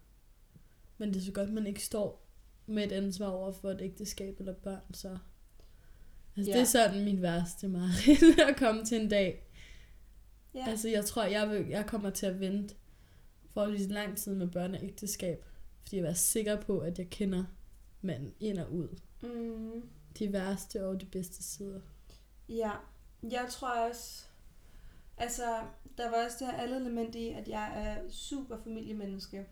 men det er så godt, man ikke står med et ansvar over for et ægteskab eller børn, så... Altså, Ja. det er sådan mit værste mareridt, at komme til en dag, Ja, Altså, jeg tror, jeg, vil, jeg kommer til at vente forholdsvis lang tid med børn og ægteskab, fordi jeg er sikker på, at jeg kender manden ind og ud. mm. De værste og de bedste sider. ja. Jeg tror også, altså, der var også det her alle element i, at jeg er super familiemenneske.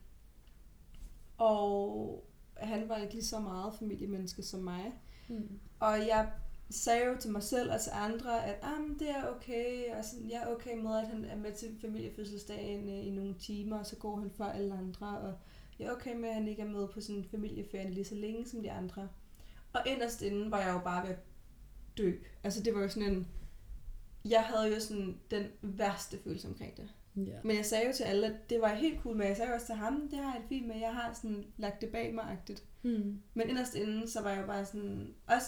Og han var ikke lige så meget familiemenneske som mig. Mm. Og jeg sagde jo til mig selv og til andre, at ah, det er okay, og sådan, jeg er okay med, at han er med til familiefødselsdagen øh, i nogle timer, og så går han for alle andre, og jeg er okay med, at han ikke er med på sådan en familieferie lige så længe som de andre. Og inderst inden var jeg jo bare ved at dø. Altså det var jo sådan en, jeg havde jo sådan den værste følelse omkring det. Ja. Men jeg sagde jo til alle, at det var helt cool med. Jeg sagde jo også til ham, det har jeg det fint med. Jeg har sådan lagt det bag mig-agtigt. Mm. Men inderst inden, så var jeg jo bare sådan... Også,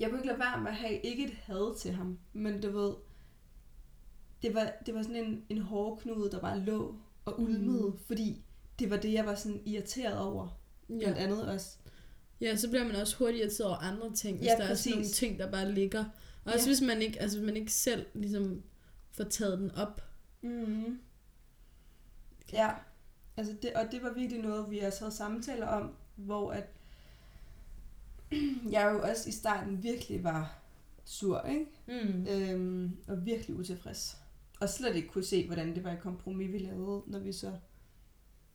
jeg kunne ikke lade være med at have ikke et had til ham, men du ved, det var, det var sådan en, en hårdknude, der bare lå og ulmede, Mm. fordi det var det, jeg var sådan irriteret over, blandt Ja. andet også. Ja, så bliver man også hurtigt irriteret over andre ting, hvis Ja, der er sådan nogle præcis. ting, der bare ligger. Og også Ja. hvis man ikke, altså hvis man ikke selv ligesom får taget den op. Mm. Ja, altså det, og det var virkelig noget, vi også havde samtaler om, hvor at jeg jo også i starten virkelig var sur, ikke? Mm. Øhm, og virkelig utilfreds. Og slet ikke kunne se, hvordan det var et kompromis, vi lavede, når vi så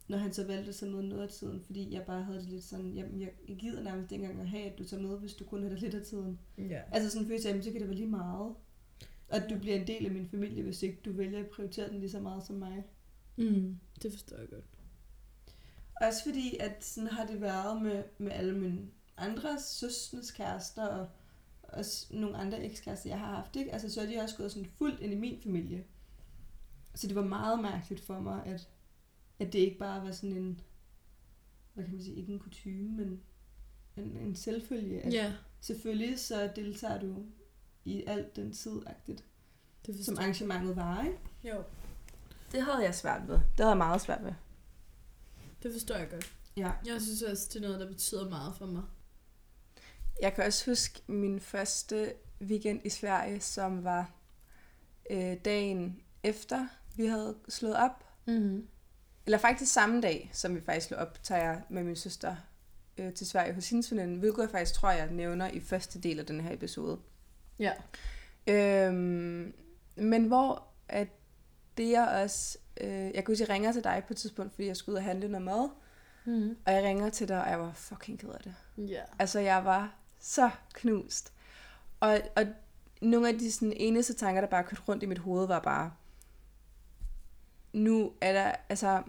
når han så valgte at tage med noget af tiden, fordi jeg bare havde det lidt sådan, jamen jeg, jeg gider nærmest ikke engang at have, at du tager med, hvis du kun har det lidt af tiden. Ja. Altså sådan en følelse af, jamen, så kan det være lige meget. Og at du bliver en del af min familie, hvis ikke du vælger at prioritere den lige så meget som mig. Mm. Det forstår jeg godt. Også fordi, at sådan har det været med, med alle mine andre søstres kærester, og også nogle andre ekskærester, jeg har haft, ikke? Altså, så er de også gået sådan fuldt ind i min familie. Så det var meget mærkeligt for mig, at, at det ikke bare var sådan en, hvad kan man sige, ikke en kutume, men en, en selvfølge. At Ja, Selvfølgelig så deltager du i alt den tid-agtigt, det som arrangementet var, ikke? Jo, Det havde jeg svært ved. Det havde jeg meget svært ved. det forstår jeg godt. Ja. Jeg synes også, det er noget, der betyder meget for mig. Jeg kan også huske min første weekend i Sverige, som var øh, dagen efter, vi havde slået op. Mm. Eller faktisk samme dag, som vi faktisk slog op, tager jeg med min søster øh, til Sverige hos hendes veninde, hvilket jeg faktisk tror, jeg nævner i første del af den her episode. Ja. Øhm, men hvor at det jeg også... Øh, jeg kunne huske, jeg ringer til dig på et tidspunkt, fordi jeg skulle ud og handle noget mad. Mm. Og jeg ringer til dig, og jeg var fucking ked af det. Ja. Altså, jeg var så knust. Og, og nogle af de sådan, eneste tanker, der bare kørte rundt i mit hoved, var bare, nu er der, altså,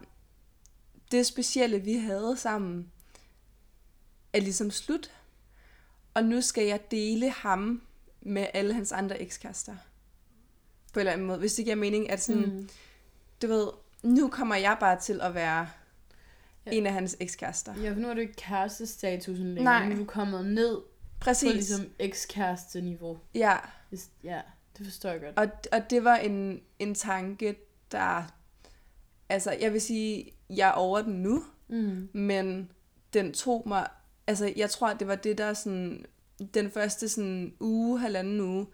det specielle, vi havde sammen, er ligesom slut. Og nu skal jeg dele ham med alle hans andre ekskærester. På en eller anden måde. Hvis det giver mening, at sådan, mm. Du ved, nu kommer jeg bare til at være Ja. en af hans ekskærester. Ja, for nu er du ikke kærestestatusen længere. Nej. Nu er du kommet ned Præcis. på ligesom ekskæreste-niveau. Ja, Ja, det forstår jeg godt. Og, og det var en, en tanke, der... Altså, jeg vil sige, jeg er over den nu, Mm. men den tog mig... Altså, jeg tror, det var det, der sådan... Den første sådan uge, halvanden uge,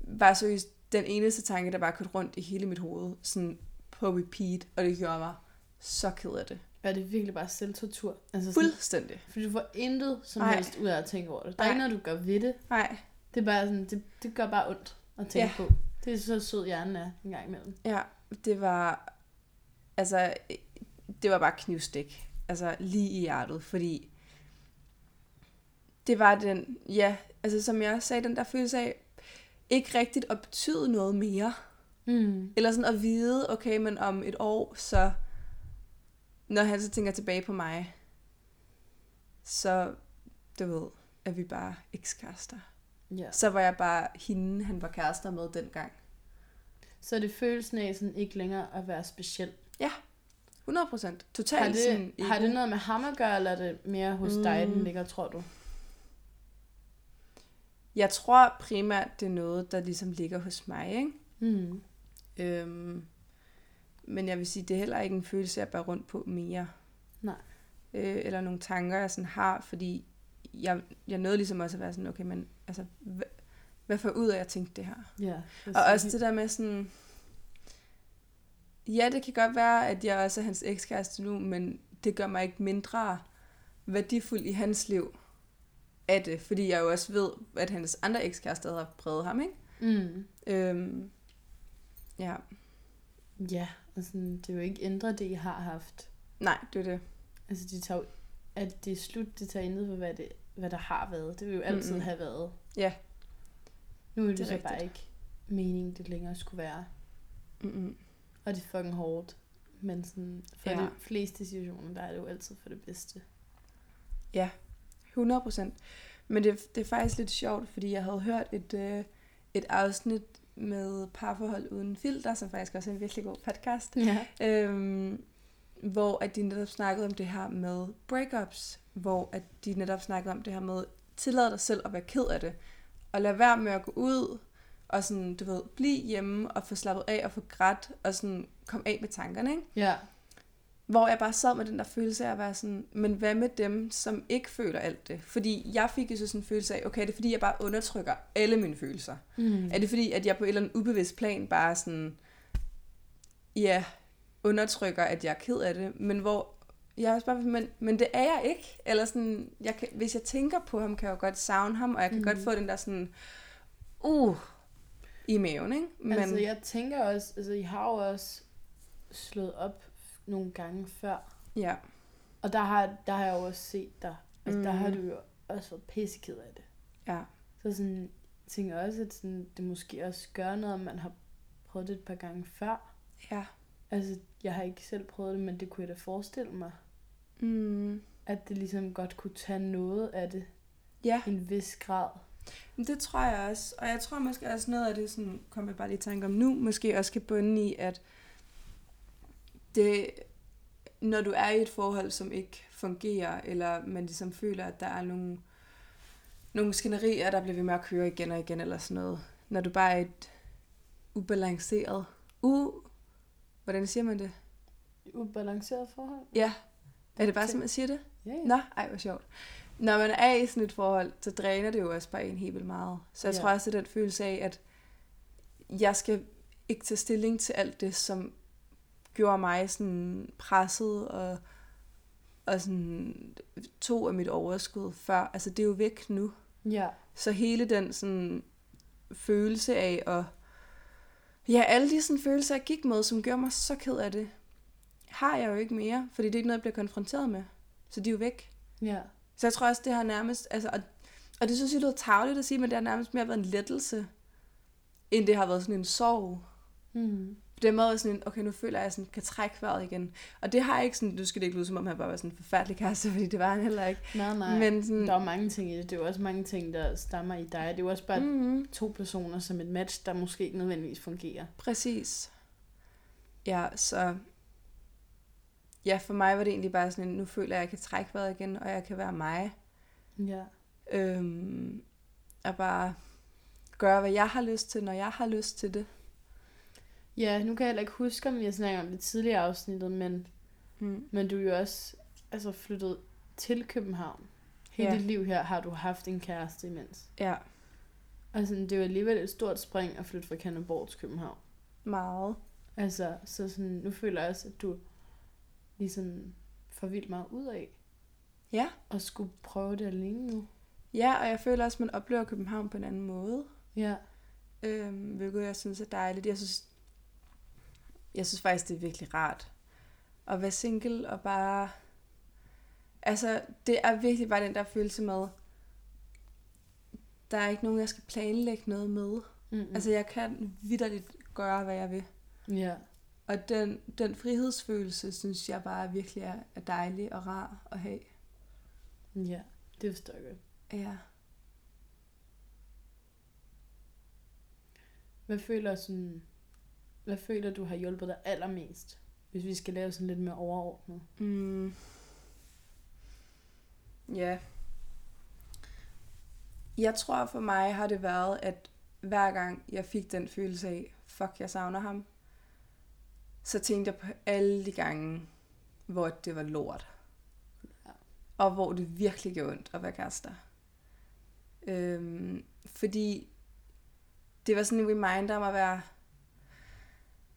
var seriøst den eneste tanke, der bare kørte rundt i hele mit hoved. Sådan på repeat, og det gjorde mig så ked af det. Er det virkelig bare selvtortur? Altså sådan, Fuldstændig. fordi du får intet som Nej. helst ud af at tænke over det. Der er Nej. ikke noget, du gør ved det. Nej, Det er bare sådan, det, det gør bare ondt at tænke Ja. på. Det er så sød hjernen er en gang imellem. ja, det var... Altså, det var bare knivstik. Altså, lige i hjertet, fordi det var den, ja, altså som jeg sagde, den der følelse af, ikke rigtigt at betyde noget mere. Mm. Eller sådan at vide, okay, men om et år, så når han så tænker tilbage på mig, så, du ved, er vi bare ekskærester. Ja. Så var jeg bare hende, han var kærester med dengang. Så er det følelsen af sådan ikke længere at være speciel. 100 procent. Totalt Har sådan det, har ego. det noget med ham at gøre, eller er det mere hos mm. dig, den Mm. ligger, tror du? Jeg tror primært, det er noget, der ligesom ligger hos mig, ikke? Mm. Øhm, men jeg vil sige, det er heller ikke en følelse, jeg bærer rundt på mere. Nej. Øh, eller nogle tanker, jeg sådan har, fordi jeg, jeg nåede ligesom også at være sådan, okay, men altså, hvad, hvad får ud af at tænke det her? Ja. Og også det der med sådan... Ja, det kan godt være, at jeg også er hans ekskæreste nu, men det gør mig ikke mindre værdifuld i hans liv af det, fordi jeg jo også ved, at hans andre ekskærester har præget ham, ikke? Mm. Øhm, ja, Ja, og sådan, det vil jo ikke ændre det, I har haft. nej, det er det. Altså, de tager, at det er slut, det tager intet for, hvad, det, hvad der har været. Det vil jo altid Mm-mm. have været. Ja. Nu er det, Det er så bare ikke meningen, det længere skulle være. Mm-mm. Og det er fucking hårdt. Men sådan, for Ja. ja. de fleste situationer, der er det jo altid for det bedste. 100 procent. Men det, det er faktisk lidt sjovt, fordi jeg havde hørt et, øh, et afsnit med parforhold uden filter, som faktisk også er en virkelig god podcast. Ja. Øhm, hvor at de netop snakkede om det her med breakups, hvor at de netop snakkede om det her med, tillad dig selv at være ked af det, og lad være med at gå ud, og sådan, du ved, blive hjemme, og få slappet af, og få grædt, og sådan, komme af med tankerne, ikke? Ja. Hvor jeg bare sad med den der følelse af at være sådan, men hvad med dem, som ikke føler alt det? Fordi jeg fik jo så sådan en følelse af, okay, det er fordi, jeg bare undertrykker alle mine følelser. Mm. Er det fordi, at jeg på et eller andet ubevidst plan bare sådan, ja, undertrykker, at jeg er ked af det, men hvor jeg er også bare, men, men det er jeg ikke. Eller sådan, jeg kan, hvis jeg tænker på ham, kan jeg jo godt savne ham, og jeg kan mm. Godt få den der sådan, uh, i maven, ikke? Men, Altså, jeg tænker også, altså, I har jo også slået op nogle gange før. ja, Og der har, der har jeg jo også set dig. Altså, mm. der har Mhm. du jo også været pisseked af det. ja, Så sådan, jeg tænker også, at sådan, det måske også gør noget, om man har prøvet det et par gange før. ja. Altså, jeg har ikke selv prøvet det, men det kunne jeg da forestille mig, Mm, at det ligesom godt kunne tage noget af det ja, en vis grad. Men det tror jeg også. Og jeg tror måske også noget af det, sådan, kommer jeg bare lige i tanke om nu, måske også kan bunde i, at det, når du er i et forhold, som ikke fungerer, eller man ligesom føler, at der er nogle, nogle skænderier, der bliver ved med at køre igen og igen, eller sådan noget. Når du bare er et ubalanceret, u... Hvordan siger man det? Ubalanceret forhold? Ja, er det bare som man siger det? Ja, ja. Nå, ej, hvor sjovt. Når man er i sådan et forhold, så dræner det jo også bare en helt vildt meget. Så jeg Ja. tror også, at den følelse af, at jeg skal ikke tage stilling til alt det, som gjorde mig sådan presset og, og sådan tog af mit overskud før. Altså, det er jo væk nu. ja. Så hele den sådan følelse af at... Ja, alle de sådan følelser, jeg gik med, som gjorde mig så ked af det, har jeg jo ikke mere, fordi det er ikke noget, jeg bliver konfronteret med. Så de er jo væk. Ja. Så jeg tror også, det har nærmest... Altså, og, og det synes jeg lyder tageligt at sige, men det har nærmest mere været en lettelse, end det har været sådan en sorg. Mm. På den måde sådan en, okay, nu føler jeg, at jeg sådan kan trække vejret igen. Og det har jeg ikke sådan, du skal det ikke lyde som om, han bare var sådan en forfærdelig kæreste, fordi det var han heller ikke. Nej, nej. Men sådan, Der er mange ting i det. Det er jo også mange ting, der stammer i dig. Det er jo også bare mm. mm, to personer som et match, der måske ikke nødvendigvis fungerer. præcis. Ja, så... Ja, for mig var det egentlig bare sådan nu føler jeg, at jeg kan trække vejret igen, og jeg kan være mig. Ja. Øhm, og bare gøre, hvad jeg har lyst til, når jeg har lyst til det. Ja, nu kan jeg heller ikke huske, om vi har snakket om det tidligere afsnittet, men, Mm. men du er jo også altså, flyttet til København. Hele Ja. dit liv her har du haft en kæreste imens. Ja, Og sådan, det er jo alligevel et stort spring at flytte fra Kanderborg til København. meget. Altså, så sådan, nu føler jeg også, at du ligesom får vildt meget ud af Ja. at skulle prøve det alene nu. Ja, og jeg føler også, at man oplever København på en anden måde. Ja. Øhm, hvilket jeg synes er dejligt. Jeg synes, jeg synes faktisk, det er virkelig rart at være single og bare... Altså, det er virkelig bare den der følelse med, der er ikke nogen, jeg skal planlægge noget med. Mm-hmm. Altså, jeg kan vidderligt gøre, hvad jeg vil. ja. Og den, den frihedsfølelse, synes jeg bare virkelig er, er dejlig og rar at have. Ja, det forstår jeg godt. Ja. Hvad føler sådan, hvad føler du har hjulpet dig allermest? Hvis vi skal lave sådan lidt mere overordnet. Mm. Ja. Jeg tror for mig har det været, at hver gang jeg fik den følelse af, fuck, jeg savner ham, så tænkte jeg på alle de gange, hvor det var lort. Ja. Og hvor det virkelig gjorde ondt at være kærester. Øhm, fordi det var sådan en reminder om at være,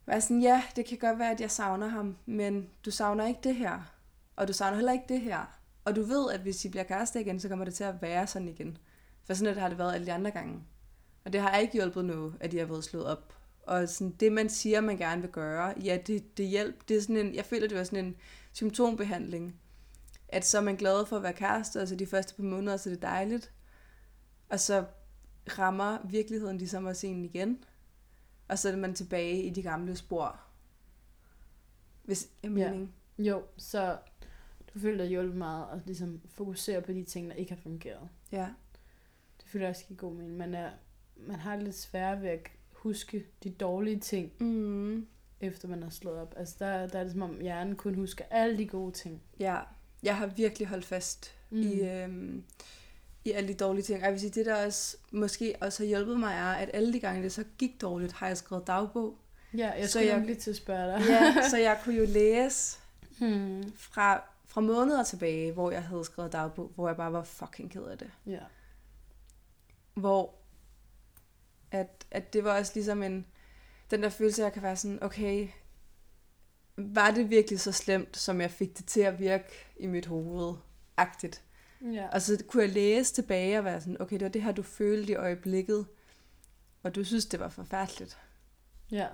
være sådan, ja, det kan godt være, at jeg savner ham, men du savner ikke det her. Og du savner heller ikke det her. Og du ved, at hvis I bliver kærester igen, så kommer det til at være sådan igen. For sådan at har det været alle de andre gange. Og det har ikke hjulpet noget, at de har været slået op. Og sådan, det, man siger, man gerne vil gøre, ja, det, det hjælper. Det er sådan en, jeg føler, det var sådan en symptombehandling. At så er man glad for at være kærester, og så de første par måneder, så det er dejligt. Og så rammer virkeligheden ligesom også en igen. Og så er man tilbage i de gamle spor. Hvis jeg Ja. mening. Jo, så du føler dig hjulpet meget at ligesom fokusere på de ting, der ikke har fungeret. Ja. Det føler jeg også god mening. Man, er, man har lidt svært ved at huske de dårlige ting, Mm. efter man har slået op. Altså der, der er det som om hjernen kun husker alle de gode ting. Ja. Jeg har virkelig holdt fast mm. i, øhm, i alle de dårlige ting. Og jeg vil sige, det der også måske også har hjulpet mig er, at alle de gange det så gik dårligt, har jeg skrevet dagbog. Ja, jeg Så skulle jeg- jeg... lige til at spørge dig. Ja, så jeg kunne jo læse Hmm. fra, fra måneder tilbage, hvor jeg havde skrevet dagbog, hvor jeg bare var fucking ked af det. Ja. Hvor at, at det var også ligesom en, den der følelse, jeg kan være sådan, okay, var det virkelig så slemt, som jeg fik det til at virke i mit hoved? Agtigt. Ja. Og så kunne jeg læse tilbage og være sådan, okay, det var det her, du følte i øjeblikket, og du synes, det var forfærdeligt. ja.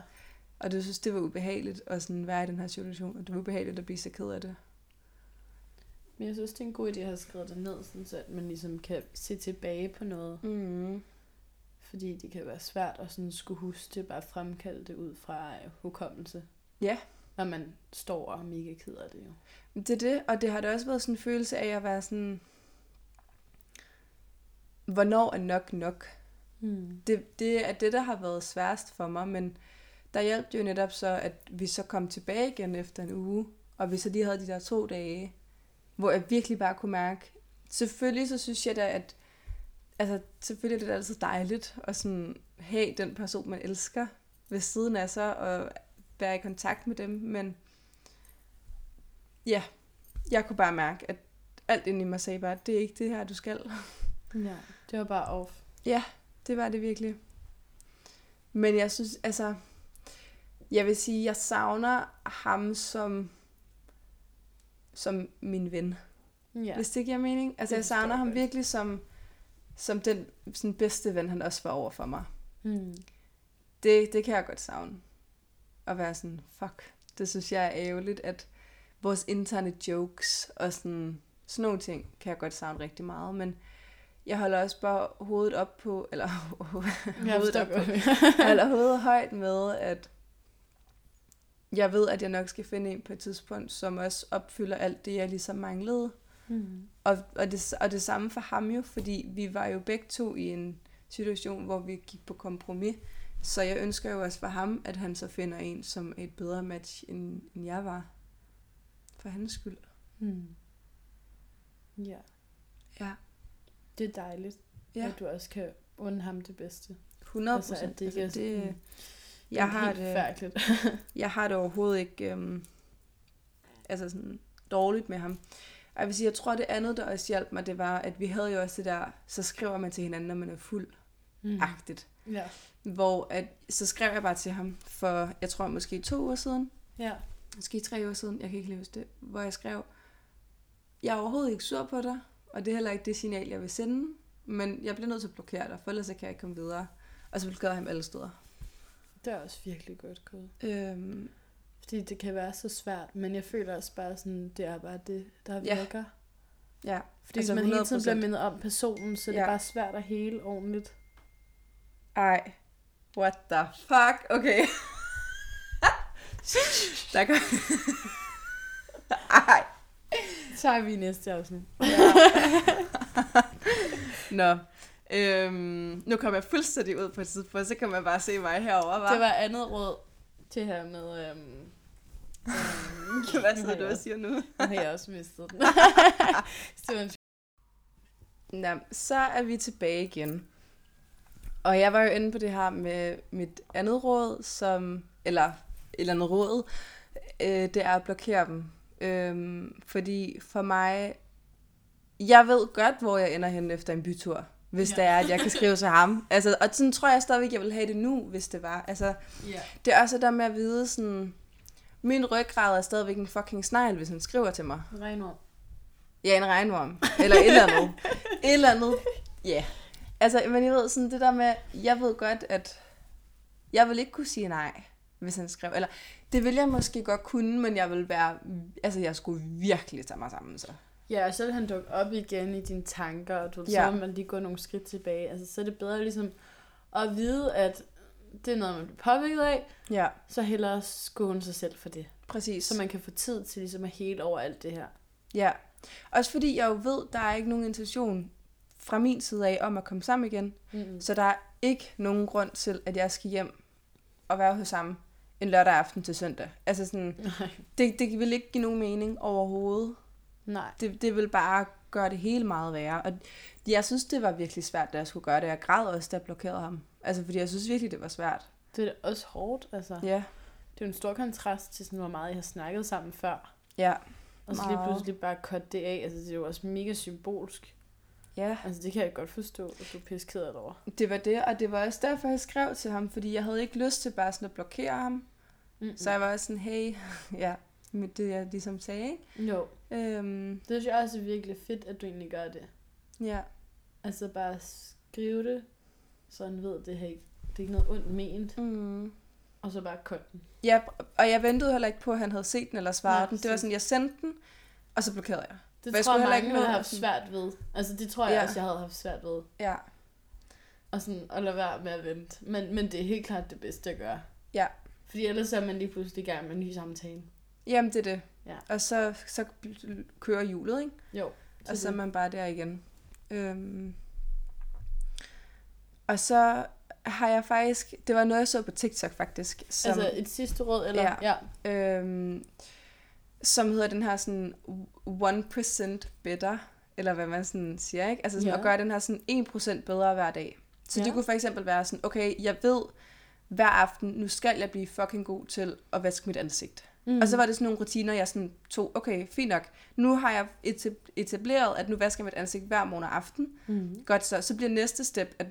Og du synes, det var ubehageligt at sådan være i den her situation, og det var ubehageligt at blive så ked af det. Men jeg synes, det er en god idé at have skrevet det ned, sådan så at man ligesom kan se tilbage på noget. Mm. Fordi det kan være svært at sådan skulle huske det, bare fremkalde det ud fra øh, hukommelse. Ja. Når man står og er mega ked af det jo. Det er det, og det har da også været sådan en følelse af at være sådan, hvornår er nok nok? Hmm. Det, det er det, der har været sværest for mig, men der hjalp det jo netop så, at vi så kom tilbage igen efter en uge, og vi så lige havde de der to dage, hvor jeg virkelig bare kunne mærke, selvfølgelig så synes jeg da, at altså, selvfølgelig er det altid dejligt at sådan have den person, man elsker ved siden af sig, og være i kontakt med dem, men ja, jeg kunne bare mærke, at alt inde i mig sagde bare, det er ikke det her, du skal. Ja, det var bare off. Ja, det var det virkelig. Men jeg synes, altså, jeg vil sige, jeg savner ham som, som min ven. Ja. Hvis det giver mening. Altså, Det jeg savner ham godt. virkelig som, som den sådan bedste ven, han også var over for mig. Hmm. Det, det kan jeg godt savne. At være sådan, fuck. Det synes jeg er ærgerligt, at vores interne jokes og sådan, sådan nogle ting, kan jeg godt savne rigtig meget. Men jeg holder også bare hovedet op på, eller hovedet op på, holder hovedet højt med, at jeg ved, at jeg nok skal finde en på et tidspunkt, som også opfylder alt det, jeg ligesom manglede. Hmm. Og, og, det, og det samme for ham jo, fordi vi var jo begge to i en situation, hvor vi gik på kompromis. Så jeg ønsker jo også for ham, at han så finder en, som er et bedre match, end, end jeg var. For hans skyld. Hmm. Ja, Ja. det er dejligt, Ja, at du også kan unde ham det bedste. 100 Altså, procent. at det ikke er altså, det, sådan- jeg, har helt det, forfærdeligt. jeg har det overhovedet ikke øhm, altså sådan, dårligt med ham. Og jeg vil sige, jeg tror, det andet, der også hjalp mig, det var, at vi havde jo også det der, så skriver man til hinanden, når man er fuld. Hmm. Agtigt. Ja. Hvor at, så skrev jeg bare til ham for, jeg tror måske to uger siden, Ja. måske tre uger siden, jeg kan ikke lige huske det, hvor jeg skrev, jeg er overhovedet ikke sur på dig, og det er heller ikke det signal, jeg vil sende, men jeg bliver nødt til at blokere dig, for ellers så kan jeg ikke komme videre. Og så blokerede jeg ham alle steder. Det er også virkelig godt gået. Øhm, Fordi det kan være så svært, men jeg føler også bare sådan, det er bare det, der Ja. virker. ja, Fordi Altså man hele tiden 100%. bliver mindet om personen, så er det Ja. bare svært at hele ordentligt. ej, what the fuck, okay. Der kan... Ej. tager vi næste afsnit. Ja. Nå. Øhm, nu kommer jeg fuldstændig ud på et tidspunkt, så kan man bare se mig herovre, var. Det var andet råd til her med... Øhm, Hvad nu sidder du og siger nu? Nu har jeg også mistet den. Nå, så er vi tilbage igen. Og jeg var jo inde på det her med mit andet råd, som, eller et eller andet råd, øh, det er at blokere dem. Øhm, fordi for mig, jeg ved godt, hvor jeg ender hen efter en bytur, hvis Ja. det er, at jeg kan skrive til ham. Altså, og sådan tror jeg stadigvæk, jeg vil have det nu, hvis det var. Altså, Ja. det er også der med at vide sådan, min ryggrad er stadigvæk en fucking snegl, hvis han skriver til mig. Regnord. Ja, en regnvorm. Eller et eller andet. et eller andet. Ja. Yeah. Altså, men jeg ved sådan det der med, jeg ved godt, at jeg vil ikke kunne sige nej, hvis han skrev. Eller, det vil jeg måske godt kunne, men jeg vil være, altså jeg skulle virkelig tage mig sammen så. Ja, og så vil han dukke op igen i dine tanker, og du, Ja. så vil man lige gå nogle skridt tilbage. Altså, så er det bedre ligesom at vide, at det er noget, man bliver påvirket af, Ja, så hellere skåne sig selv for det. præcis. Så man kan få tid til ligesom at hele over alt det her. Ja. Også fordi jeg jo ved, der er ikke nogen intention fra min side af om at komme sammen igen. Mm. Så der er ikke nogen grund til, at jeg skal hjem og være hos ham en lørdag aften til søndag. Altså sådan, Nej. det, det vil ikke give nogen mening overhovedet. Nej. Det, det vil bare gøre det hele meget værre. Og jeg synes, det var virkelig svært, da jeg skulle gøre det. Jeg græd også, da jeg blokerede ham. Altså, fordi jeg synes virkelig, det var svært. Det er også hårdt, altså. Ja, Det er jo en stor kontrast til, sådan, hvor meget jeg har snakket sammen før. ja, Og så lige Meget. pludselig bare cut det af. Altså, det er jo også mega symbolsk. ja. Altså, det kan jeg godt forstå, at du er pisked over. Det var det, og det var også derfor, jeg skrev til ham, fordi jeg havde ikke lyst til bare sådan at blokere ham. Mm-mm. Så jeg var også sådan, hey, ja, med det jeg ligesom sagde? Jo, Øhm, det synes jeg også er virkelig fedt, at du egentlig gør det. ja, Altså bare skrive det, så han ved, det, her, ikke- det er ikke noget ondt ment, mm. og så bare cut den. ja, og jeg ventede heller ikke på, at han havde set den eller svaret Nej, den. Det var sådan, jeg sendte den, og så blokerede jeg. Det jeg tror jeg, heller mange ikke ville have haft svært ved. Altså det tror jeg Ja. også, jeg havde haft svært ved. Ja, Og sådan at lade være med at vente. Men, men det er helt klart det bedste at gøre. Ja. Fordi ellers er man lige pludselig i gang med en ny samtale. jamen det er det. Ja. Og så, så kører hjulet, ikke? Jo. Og så er man bare der igen. Øhm. Og så har jeg faktisk, det var noget, jeg så på TikTok faktisk, som, Altså et sidste råd, eller? Ja. ja. øhm, som hedder den her sådan 1% better, eller hvad man sådan siger, ikke? Altså sådan Ja. at gøre den her sådan 1% bedre hver dag. Så Ja. det kunne for eksempel være sådan, okay, jeg ved hver aften, nu skal jeg blive fucking god til at vaske mit ansigt. Mm. Og så var det sådan nogle rutiner, jeg sådan tog, okay, fint nok. Nu har jeg etab- etableret, at nu vasker jeg mit ansigt hver morgen og aften. Mm. Godt så. Så bliver næste step, at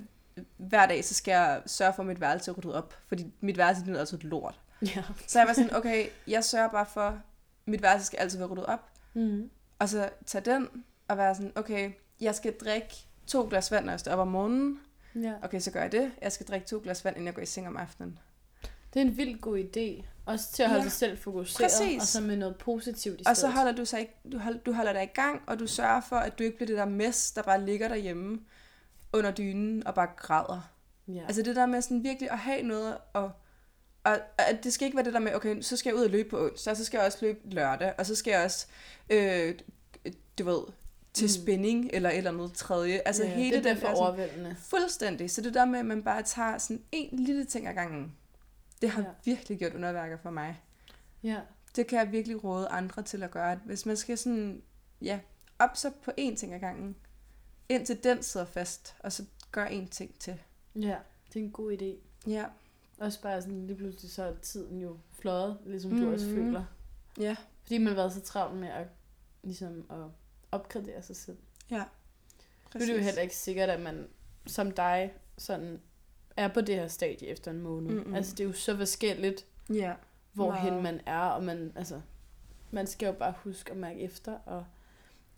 hver dag, så skal jeg sørge for, at mit værelse er ryddet op. Fordi mit værelse det er altid et lort. Ja. Så jeg var sådan, okay, jeg sørger bare for, mit værelse skal altid være ryddet op. Mm. Og så tage den og være sådan, okay, jeg skal drikke to glas vand, når jeg står op om morgenen. ja. Okay, så gør jeg det. Jeg skal drikke to glas vand, inden jeg går i seng om aftenen. Det er en vildt god idé. Også til at holde Ja. sig selv fokuseret, Præcis. og så med noget positivt i Og så stedet. holder du, sig ikke, du, hold, du holder dig i gang, og du sørger for, at du ikke bliver det der mess, der bare ligger derhjemme under dynen og bare græder. Ja. Altså det der med sådan virkelig at have noget, og, og at det skal ikke være det der med, okay, så skal jeg ud og løbe på onsdag, og så skal jeg også løbe lørdag, og så skal jeg også, øh, du ved, til Mm. eller eller andet tredje. Altså ja, hele det er den for overvældende. fuldstændig. Så det der med, at man bare tager sådan en lille ting ad gangen, det har ja. virkelig gjort underværker for mig. Ja. Det kan jeg virkelig råde andre til at gøre. Hvis man skal sådan, ja, op så på én ting ad gangen, indtil den sidder fast, og så gør én ting til. ja, det er en god idé. Ja. Også bare sådan, lige pludselig så er tiden jo fløjet, ligesom du Mhm. også føler. Ja. Fordi man har været så travlt med at, ligesom at opgradere sig selv. Ja. Nu er det jo heller ikke sikkert, at man som dig sådan er på det her stadie efter en måned. Mm-mm. Altså det er jo så forskelligt, Ja. hvorhen Meget. man er, og man, altså, man skal jo bare huske at mærke efter, og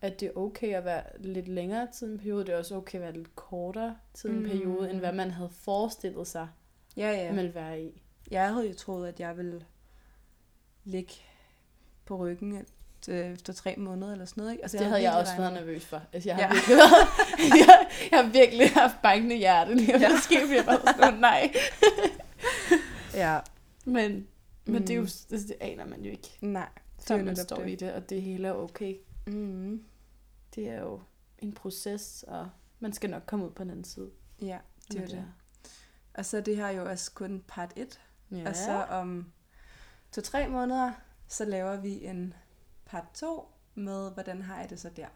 at det er okay at være lidt længere tid en periode, det er også okay at være lidt kortere tid en Mm. periode, end hvad man havde forestillet sig, Ja, ja. man ville være i. Jeg havde jo troet, at jeg ville ligge på ryggen et- efter tre måneder eller sådan noget. Ikke? Altså, det havde jeg også været nervøs for. Altså, jeg har Ja. virkelig været, jeg, jeg har virkelig haft bankende hjerte om Ja. det fordi jeg var sådan, "Åh, nej. Ja. Men Men det er jo, Mm. altså, det aner man jo ikke, Nej, før man står det. i det, og det hele er okay. Mm. Det er jo en proces, og man skal nok komme ud på den anden side. Ja, det er jo det. Og så det her jo også kun part 1. Ja. Og så om to-tre måneder, så laver vi en part 2 med, hvordan har jeg det så der?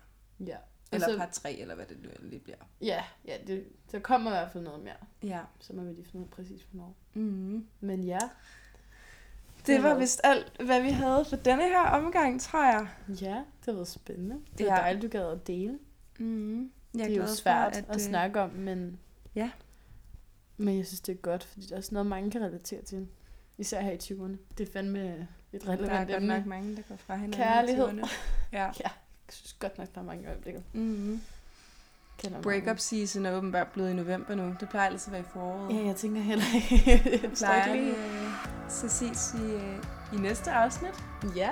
ja. Eller Altså- part 3, eller hvad det nu lige bliver. Ja, ja det, der kommer i hvert fald noget mere. Ja. Så må vi lige finde ud af præcis, hvornår. Mm. Men ja. Det var vist alt, hvad vi havde for denne her omgang, tror jeg. Ja, det har været spændende. Det er Ja. dejligt, du gad at dele. Mm. Jeg det er jo glad for, svært at, at øh, snakke om, men... Ja. Men jeg synes, det er godt, fordi der er sådan noget, mange kan relatere til. Især her i 20'erne. Det er fandme et Der er relevant godt emne. nok mange, der går fra hinanden. i Kærlighed. 20'erne. Ja. Jeg synes godt nok, der er mange øjeblikke. Mm. Kender Breakup season er åbenbart blevet i november nu. Det plejer altid at være i foråret. Ja, jeg tænker heller ikke. jeg ikke plejer lige så ses i, øh, i næste afsnit. Ja,